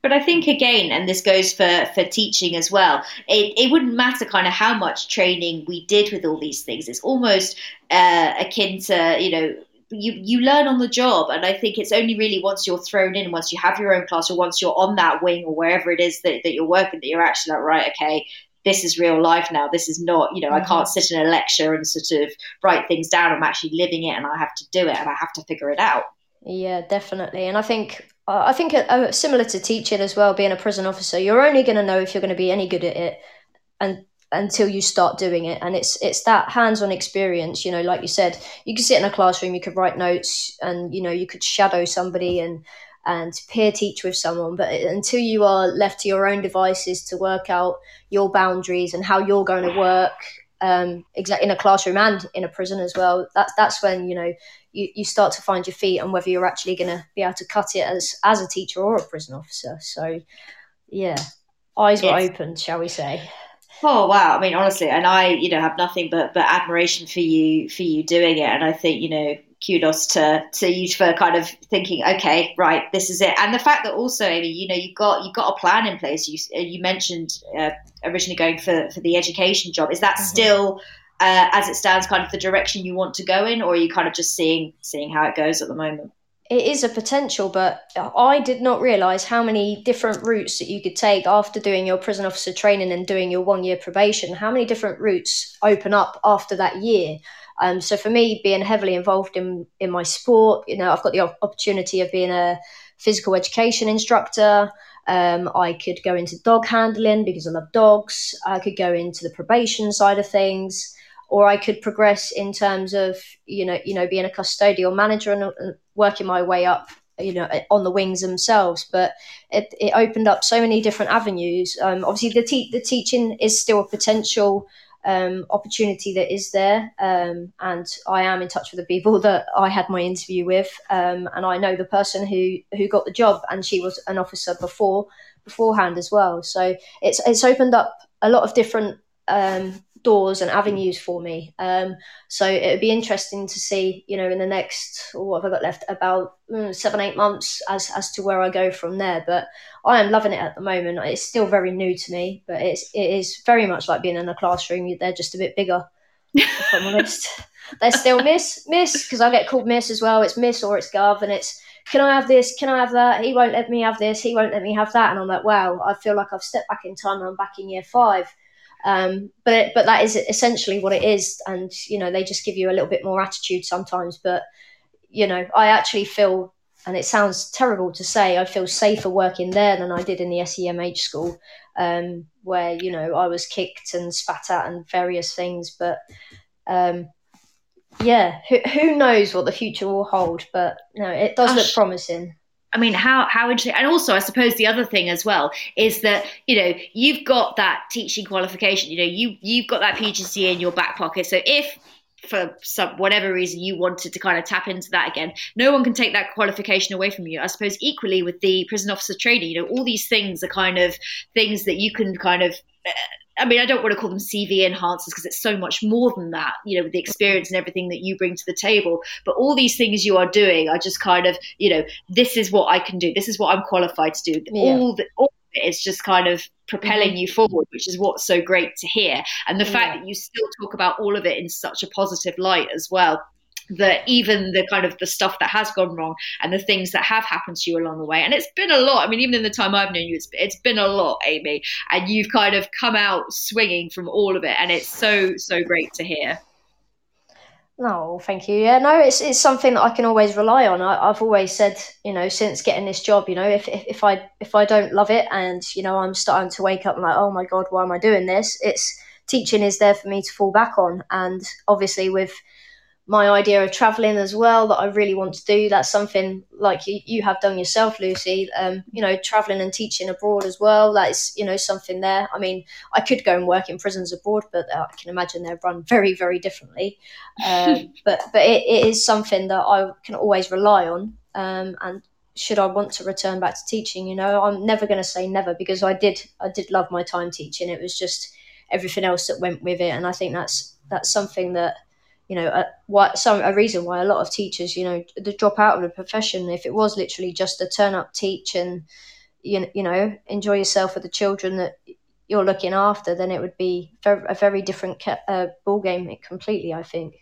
but I think again, and this goes for for teaching as well. It it wouldn't matter kind of how much training we did with all these things. It's almost uh, akin to you know you you learn on the job and i think it's only really once you're thrown in once you have your own class or once you're on that wing or wherever it is that, that you're working that you're actually like right okay this is real life now. This is not you know mm-hmm. i can't sit in a lecture and sort of write things down. I'm actually living it and i have to do it and i have to figure it out. Yeah definitely. And i think uh, i think uh, similar to teaching as well being a prison officer you're only going to know if you're going to be any good at it and until you start doing it. And it's it's that hands-on experience you know like you said you could sit in a classroom you could write notes and you know you could shadow somebody and and peer teach with someone. But until you are left to your own devices to work out your boundaries and how you're going to work um, exactly in a classroom and in a prison as well that's that's when you know you, you start to find your feet and whether you're actually going to be able to cut it as as a teacher or a prison officer. So yeah eyes were opened shall we say Oh wow! I mean, honestly, and I, you know, have nothing but but admiration for you for you doing it, and I think you know, kudos to to you for kind of thinking, okay, right, this is it, and the fact that also, Amy, you know, you've got you've got a plan in place. You you mentioned uh, originally going for for the education job. Is that mm-hmm. still uh, as it stands, kind of the direction you want to go in, or are you kind of just seeing seeing how it goes at the moment? It is a potential, but I did not realize how many different routes that you could take after doing your prison officer training and doing your one year probation. How many different routes open up after that year? Um, so for me, being heavily involved in in my sport, you know, I've got the opportunity of being a physical education instructor. Um, I could go into dog handling because I love dogs. I could go into the probation side of things or I could progress in terms of you know you know being a custodial manager and, and working my way up you know on the wings themselves. But it, it opened up so many different avenues. Um, obviously the, te- the teaching is still a potential um, opportunity that is there. Um, and I am in touch with the people [laughs] that I had my interview with. Um, and I know the person who who got the job and she was an officer before beforehand as well. So it's it's opened up a lot of different um, doors and avenues for me. Um, so it would be interesting to see, you know, in the next, oh, what have I got left? About mm, seven, eight months as, as to where I go from there. But I am loving it at the moment. It's still very new to me, but it's, it is very much like being in a classroom. They're just a bit bigger, if I'm [laughs] honest. They're still Miss, Miss, because I get called Miss as well. It's Miss or it's Gov, and it's can I have this? Can I have that? He won't let me have this. He won't let me have that. And I'm like, wow, I feel like I've stepped back in time I'm back in year five. Um, but but that is essentially what it is, and you know they just give you a little bit more attitude sometimes. But you know, I actually feel, and it sounds terrible to say, I feel safer working there than I did in the SEMH school, um, where you know I was kicked and spat at and various things. But um, yeah, who, who knows what the future will hold? But no, it does look promising. I mean, how how interesting, and also I suppose the other thing as well is that you know you've got that teaching qualification. You know, you you've got that PGCE in your back pocket. So if for some whatever reason you wanted to kind of tap into that again, no one can take that qualification away from you. I suppose equally with the prison officer training, you know, all these things are kind of things that you can kind of I mean, I don't want to call them CV enhancers because it's so much more than that, you know, with the experience and everything that you bring to the table. But all these things you are doing are just kind of, you know, this is what I can do. This is what I'm qualified to do. Yeah. All, the, all it is just kind of propelling mm-hmm. you forward, which is what's so great to hear. And the yeah. fact that you still talk about all of it in such a positive light as well that even the kind of the stuff that has gone wrong and the things that have happened to you along the way and it's been a lot i mean even in the time i've known you it's, it's been a lot amy and you've kind of come out swinging from all of it and it's so so great to hear no, thank you. Yeah, no, it's it's something that I can always rely on. I, have always said, you know, since getting this job, you know, if, if if I if I don't love it and you know I'm starting to wake up and like, oh my god, why am I doing this? It's teaching is there for me to fall back on, and obviously with my idea of traveling as well that I really want to do. That's something like you, you have done yourself, Lucy. Um, you know, traveling and teaching abroad as well. That is, you know, something there. I mean, I could go and work in prisons abroad, but I can imagine they're run very, very differently. Um, [laughs] but but it, it is something that I can always rely on. Um, and should I want to return back to teaching? You know, I'm never going to say never because I did I did love my time teaching. It was just everything else that went with it, and I think that's that's something that you know a, what some a reason why a lot of teachers you know the drop out of the profession. If it was literally just a turn up teach and you you know enjoy yourself with the children that you're looking after, then it would be a very different uh, ball game completely. I think.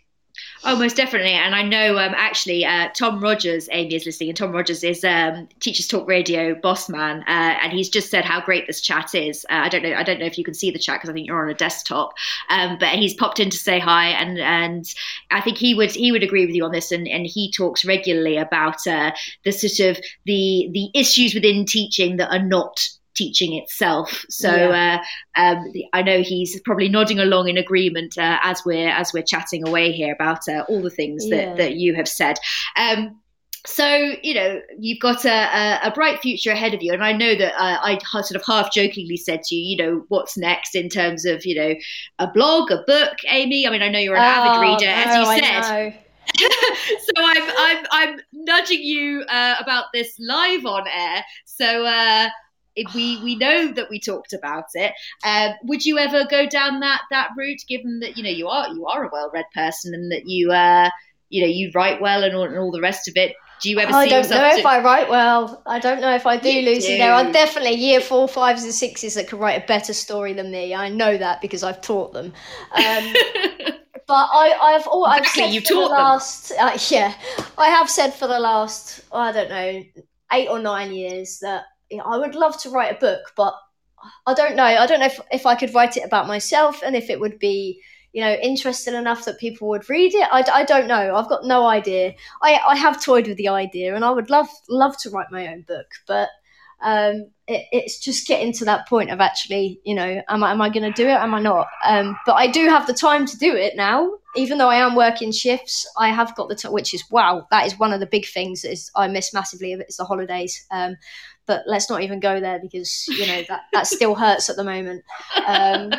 Oh, most definitely. And I know um, actually uh, Tom Rogers, Amy is listening, and Tom Rogers is um, Teachers Talk Radio boss man, uh, and he's just said how great this chat is. Uh, I don't know, I don't know if you can see the chat because I think you're on a desktop, um, but he's popped in to say hi, and and I think he would he would agree with you on this, and and he talks regularly about uh, the sort of the the issues within teaching that are not teaching itself. So yeah. uh, um, I know he's probably nodding along in agreement uh, as we're as we're chatting away here about uh, all the things that, yeah. that you have said. Um, so you know you've got a, a, a, bright future ahead of you, and I know that uh, I sort of half jokingly said to you, you know, what's next in terms of you know a blog, a book, Amy. I mean, I know you're an oh, avid reader, no, as you said. [laughs] so I'm I'm I'm nudging you uh, about this live on air. So uh, we [sighs] we know that we talked about it. Um, would you ever go down that that route, given that you know you are you are a well read person and that you uh, you know you write well and all, and all the rest of it? Do you ever? I don't know to... if I write well. I don't know if I do, you Lucy. Do. There are definitely year four, fives, and sixes that could write a better story than me. I know that because I've taught them. Um, [laughs] but I, I've all I've said you for the last uh, yeah, I have said for the last I don't know eight or nine years that I would love to write a book, but I don't know. I don't know if, if I could write it about myself and if it would be, you know, interesting enough that people would read it. I, I don't know. I've got no idea. I, I have toyed with the idea and I would love love to write my own book, but um, it, it's just getting to that point of actually, you know, am I, am I going to do it? Am I not? Um, but I do have the time to do it now. Even though I am working shifts, I have got the time, which is wow. That is one of the big things that is I miss massively. It's the holidays. Um, but let's not even go there because you know that that still hurts at the moment. Um,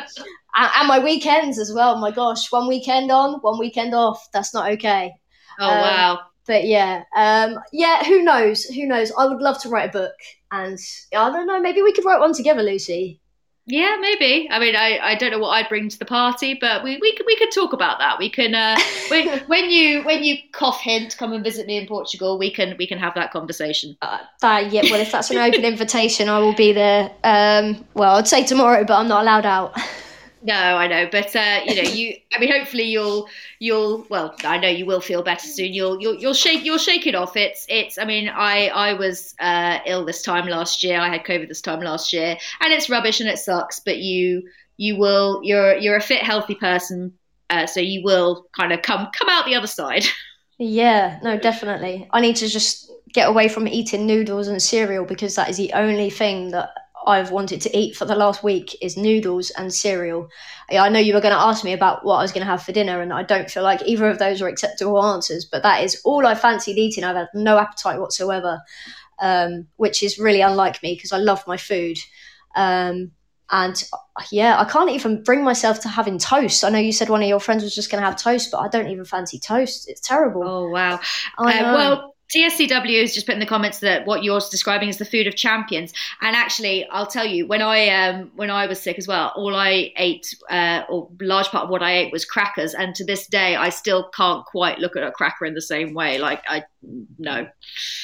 and, and, my weekends as well. My gosh, one weekend on, one weekend off. That's not okay. Oh um, wow. But yeah, um, yeah. Who knows? Who knows? I would love to write a book, and I don't know. Maybe we could write one together, Lucy. Yeah, maybe. I mean, I, I don't know what I'd bring to the party, but we, we, we could talk about that. We can uh, [laughs] when, when you when you cough hint, come and visit me in Portugal. We can we can have that conversation. Uh, uh, yeah, well, if that's an open [laughs] invitation, I will be there. Um, well, I'd say tomorrow, but I'm not allowed out. [laughs] No, I know, but uh, you know, you. I mean, hopefully you'll you'll. Well, I know you will feel better soon. You'll you'll you'll shake you'll shake it off. It's it's. I mean, I I was uh, ill this time last year. I had COVID this time last year, and it's rubbish and it sucks. But you you will. You're you're a fit, healthy person, uh, so you will kind of come come out the other side. [laughs] Yeah, no, definitely. I need to just get away from eating noodles and cereal because that is the only thing that I've wanted to eat for the last week is noodles and cereal. I know you were going to ask me about what I was going to have for dinner, and I don't feel like either of those are acceptable answers, but that is all I fancied eating. I've had no appetite whatsoever, um, which is really unlike me because I love my food. Um, and yeah, I can't even bring myself to having toast. I know you said one of your friends was just going to have toast, but I don't even fancy toast. It's terrible. Oh, wow. Uh, well, TSCW has just put in the comments that what you're describing is the food of champions. And actually, I'll tell you, when I um, when I was sick as well, all I ate, uh, or large part of what I ate, was crackers. And to this day, I still can't quite look at a cracker in the same way. Like I, no.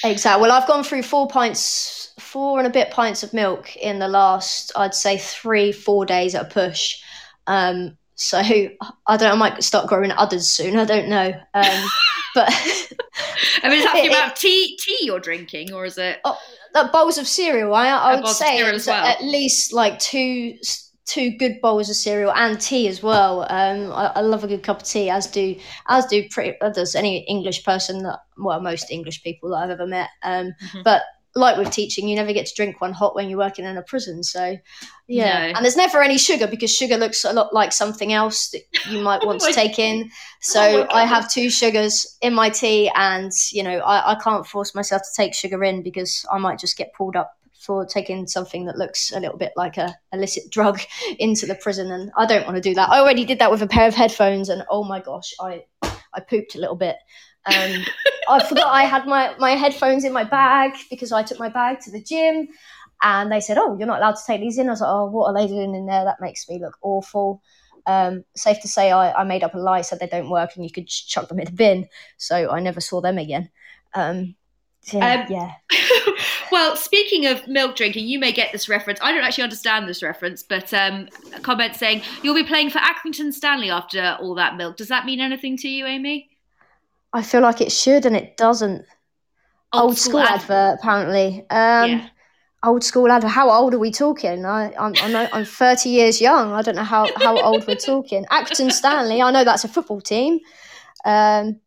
Exactly. Well, I've gone through four pints, four and a bit pints of milk in the last, I'd say, three, four days at a push. Um, so I don't. I might start growing others soon. I don't know. Um, [laughs] but [laughs] I mean, is that [laughs] it, about tea tea you're drinking, or is it oh, bowls of cereal? I, I would say well. at least like two two good bowls of cereal and tea as well. Um, I, I, love a good cup of tea, as do as do pretty does any English person that well most English people that I've ever met. Um, mm-hmm. but like with teaching, you never get to drink one hot when you're working in a prison. So, yeah. No. And there's never any sugar because sugar looks a lot like something else that you might [laughs] want to take in. [laughs] So, oh I have two sugars in my tea, and, you know, I, I can't force myself to take sugar in because I might just get pulled up for taking something that looks a little bit like a illicit [laughs] drug into the prison. And I don't want to do that. I already did that with a pair of headphones, and oh my gosh, I, I pooped a little bit. Um, I forgot I had my, my headphones in my bag because I took my bag to the gym and they said, Oh, you're not allowed to take these in. I was like, Oh, what are they doing in there? That makes me look awful. Um, safe to say, I, I made up a lie, said they don't work and you could chuck them in the bin. So I never saw them again. Um, yeah. Um, yeah. [laughs] well, speaking of milk drinking, you may get this reference. I don't actually understand this reference, but um, a comment saying you'll be playing for Accrington Stanley after all that milk. Does that mean anything to you, Amy? I feel like it should, and it doesn't. Old, old school, school advert, advert, apparently. Um, yeah. Old school advert. How old are we talking? I, I'm, I'm, I'm 30 years young. I don't know how, how old we're talking. Acton Stanley. I know that's a football team. Um,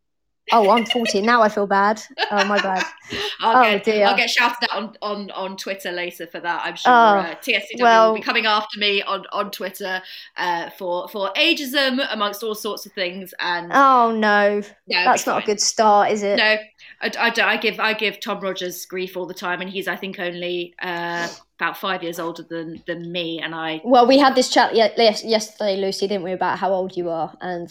Oh, I'm 40 now. I feel bad. Oh my bad. [laughs] I'll, oh, get, dear. I'll get shouted at on, on, on Twitter later for that. I'm sure oh, uh, TSCW well, will be coming after me on, on Twitter uh, for for ageism amongst all sorts of things. And oh no, that's not a good start, is it? No, I, I, I, give I give Tom Rogers grief all the time, and he's I think only uh, about five years older than than me. And I well, we had this chat yesterday, Lucy, didn't we, about how old you are, and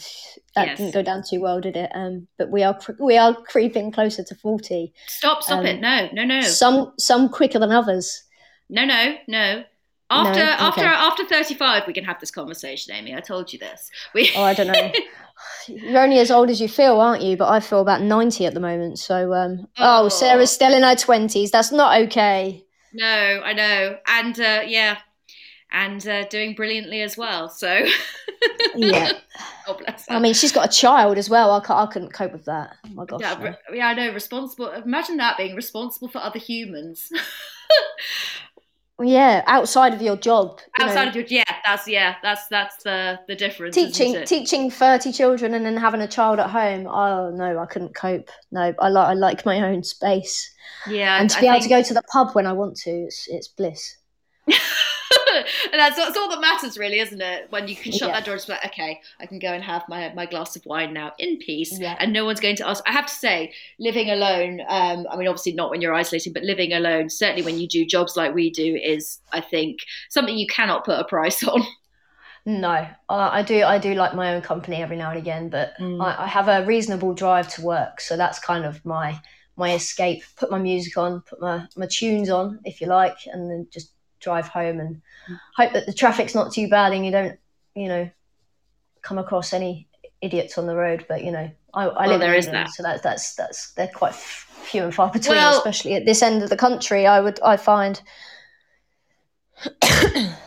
that yes. didn't go down too well, did it? Um, but we are we are creeping closer to forty. Stop! Stop um, it! No! No! No! Some some quicker than others. No! No! No! After no? after okay. after thirty five, we can have this conversation, Amy. I told you this. We... oh, I don't know. [laughs] You're only as old as you feel, aren't you? But I feel about ninety at the moment. So, um, oh. oh, Sarah's still in her twenties. That's not okay. No, I know, and uh, yeah, and uh, doing brilliantly as well. So, yeah. [laughs] oh, bless her. I mean, she's got a child as well. I, I couldn't cope with that. Oh my gosh. Yeah, no. yeah, I know. Responsible. Imagine that being responsible for other humans. [laughs] yeah, outside of your job. You outside know. of your yeah, that's yeah, that's that's the the difference. Teaching teaching thirty children and then having a child at home. Oh no, I couldn't cope. No, I like I like my own space. Yeah, and to be I able think... to go to the pub when I want to, it's it's bliss. [laughs] and that's, that's, all that matters, really, isn't it? When you can shut yeah. that door and be like, okay, I can go and have my, my glass of wine now in peace, yeah. and no one's going to ask. I have to say, living alone, um, I mean, obviously not when you're isolating, but living alone, certainly when you do jobs like we do, is, I think, something you cannot put a price on. [laughs] No, I do. I do like my own company every now and again, but mm. I, I have a reasonable drive to work, so that's kind of my my escape. Put my music on, put my, my tunes on, if you like, and then just drive home and hope that the traffic's not too bad and you don't, you know, come across any idiots on the road. But you know, I, I live there in England, that. so that's that's that's they're quite few and far between, well, especially at this end of the country. I would I find. [coughs]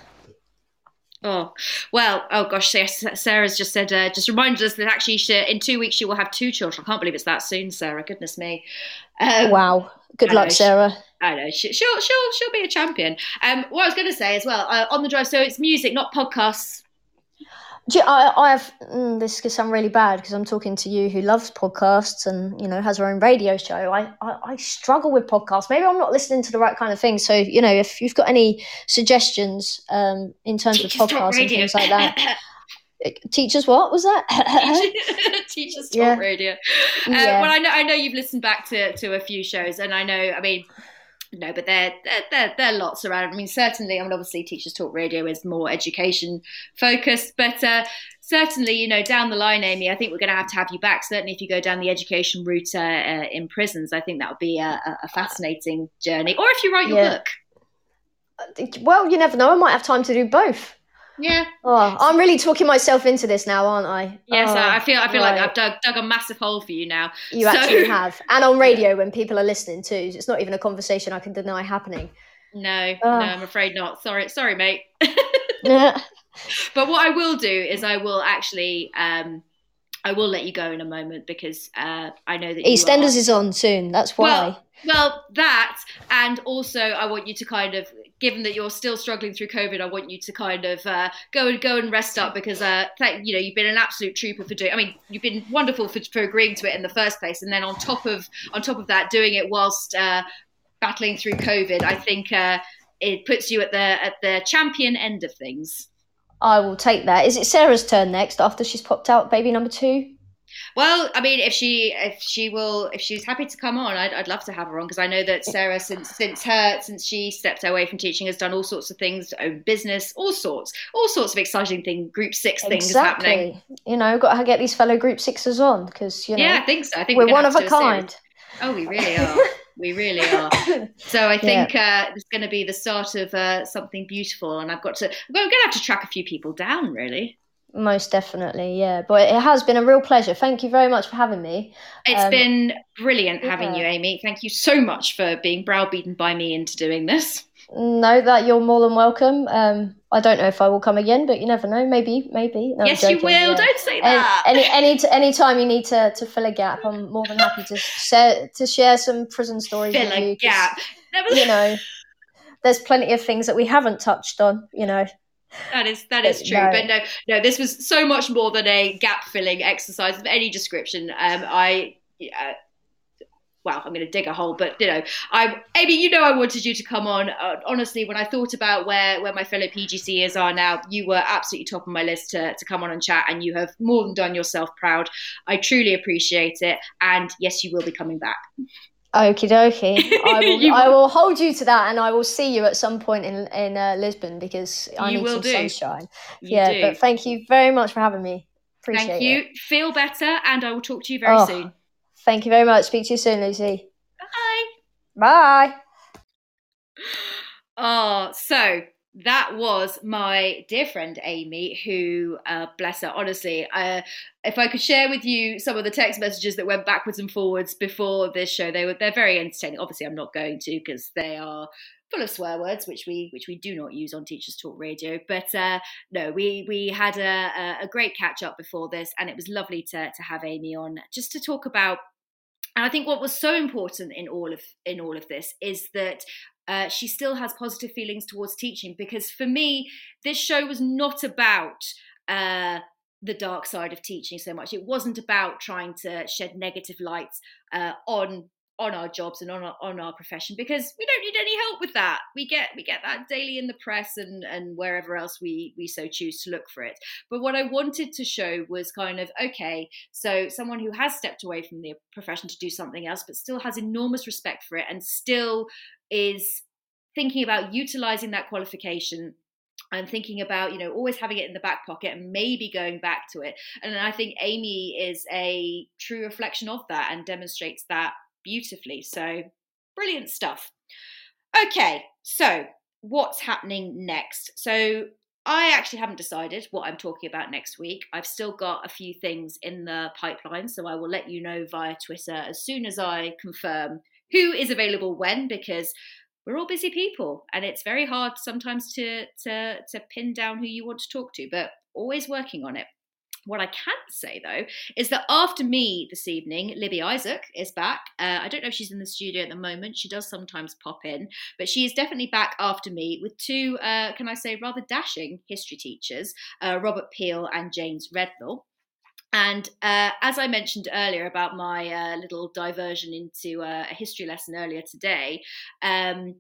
Oh well, oh gosh, Sarah's just said, uh, just reminded us that actually she, in two weeks she will have two children. I can't believe it's that soon, Sarah. Goodness me. Um, wow. Good I luck, know, Sarah. She, I know she, will she'll she'll be a champion. Um, what I was going to say as well uh, on the drive. So it's music, not podcasts. You, I, I have mm, this could sound really bad because I'm talking to you who loves podcasts and you know has her own radio show. I, I, I struggle with podcasts. Maybe I'm not listening to the right kind of thing. So you know, if you've got any suggestions um, in terms of podcasts and things like that. [laughs] Teachers, what was that? [laughs] Teachers talk yeah. radio. Uh, yeah. Well, I know I know you've listened back to to a few shows, and I know. I mean, no, but there, there, there, are lots around. I mean, certainly, I mean, obviously, Teachers Talk Radio is more education focused, but uh, certainly, you know, down the line, Amy, I think we're going to have to have you back. Certainly, if you go down the education route uh, uh, in prisons, I think that would be a, a, fascinating journey. Or if you write your yeah. book. Well, you never know. I might have time to do both. Yeah. Oh, I'm really talking myself into this now, aren't I? Yes, oh, I feel I feel right. like I've dug, dug a massive hole for you now. You so... actually [laughs] have, and on radio when people are listening too. It's not even a conversation I can deny happening. No, oh. no, I'm afraid not. Sorry, sorry, mate. yeah. [laughs] [laughs] But what I will do is I will actually um, I will let you go in a moment because uh, I know that EastEnders is on soon. That's why. Well, well, that and also I want you to kind of, given that you're still struggling through COVID, I want you to kind of uh, go and go and rest up because uh, you know you've been an absolute trooper for doing. I mean, you've been wonderful for, for agreeing to it in the first place, and then on top of on top of that, doing it whilst uh, battling through COVID. I think uh, it puts you at the at the champion end of things. I will take that. Is it Sarah's turn next after she's popped out baby number two? Well, I mean, if she if she will if she's happy to come on, I'd, I'd love to have her on because I know that Sarah since since her since she stepped away from teaching has done all sorts of things, own business, all sorts, all sorts of exciting things, group six things exactly. happening. You know, got to get these fellow group sixes on because you know. Yeah, I think so. I think we're, we're one of a kind. Oh, we really [laughs] are. we really are. So I think uh, it's going to be the start of uh, something beautiful, and I've got to. I'm going to have to track a few people down, really. Most definitely, yeah. But it has been a real pleasure. Thank you very much for having me. It's Um, been brilliant having yeah. you, Amy. Thank you so much for being browbeaten by me into doing this. Know that you're more than welcome. Um, I don't know if I will come again, but you never know. Maybe, maybe. No, yes, you will. yeah. Don't say that. any any any time you need to, to fill a gap, I'm more than happy to share to share some prison stories Fill with you. a gap. Was- You know, [laughs] there's plenty of things that we haven't touched on. You know, That is that is true. no. But no, no, this was so much more than a gap filling exercise of any description. Um, I. Uh, well, I'm going to dig a hole, but you know, I, Amy, you know, I wanted you to come on. Uh, honestly, when I thought about where where my fellow PGCers are now, you were absolutely top of my list to to come on and chat, and you have more than done yourself proud. I truly appreciate it, and yes, you will be coming back. Okie dokie. I [laughs] will I will. hold you to that, and I will see you at some point in in uh, Lisbon because I You need some do. sunshine. You yeah, do. but thank you very much for having me. Appreciate Thank you. it. Feel better, and I will talk to you very Oh. soon. Thank you very much. Speak to you soon, Lucy. Bye. Bye. Oh, [gasps] so that was my dear friend Amy, who, uh, bless her, honestly, uh, if I could share with you some of the text messages that went backwards and forwards before this show, they were they're very entertaining. Obviously, I'm not going to because they are full of swear words, which we which we do not use on Teachers Talk Radio. But uh, no, we we had a, a, a great catch up before this, and it was lovely to to have Amy on just to talk about. And I think what was so important in all of in all of this is that uh, she still has positive feelings towards teaching because for me, this show was not about uh, the dark side of teaching so much. It wasn't about trying to shed negative lights uh, on on our jobs and on our, on our profession because we don't need any help with that. We get we get that daily in the press and and wherever else we we so choose to look for it. But what I wanted to show was kind of okay, so someone who has stepped away from the profession to do something else, but still has enormous respect for it and still is thinking about utilizing that qualification and thinking about you know always having it in the back pocket and maybe going back to it and i think amy is a true reflection of that and demonstrates that beautifully so brilliant stuff okay so what's happening next so I actually haven't decided what I'm talking about next week. I've still got a few things in the pipeline, so I will let you know via Twitter as soon as I confirm who is available when because we're all busy people and it's very hard sometimes to to to pin down who you want to talk to, but always working on it. What I can say though is that after me this evening, Libby Isaac is back. Uh, I don't know if she's in the studio at the moment. She does sometimes pop in, but she is definitely back after me with two, uh, can I say, rather dashing history teachers, uh, Robert Peal and James Rednall. And uh, as I mentioned earlier about my uh, little diversion into uh, a history lesson earlier today, um,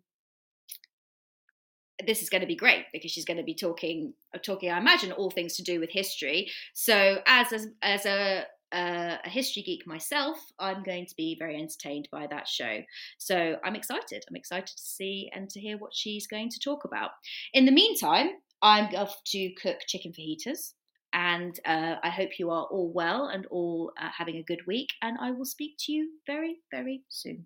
this is going to be great because she's going to be talking, uh, talking, I imagine, all things to do with history. So, as as, as a uh, a history geek myself, I'm going to be very entertained by that show. So I'm excited. I'm excited to see and to hear what she's going to talk about. In the meantime, I'm off to cook chicken fajitas. And uh, I hope you are all well and all uh, having a good week. And I will speak to you very, very soon.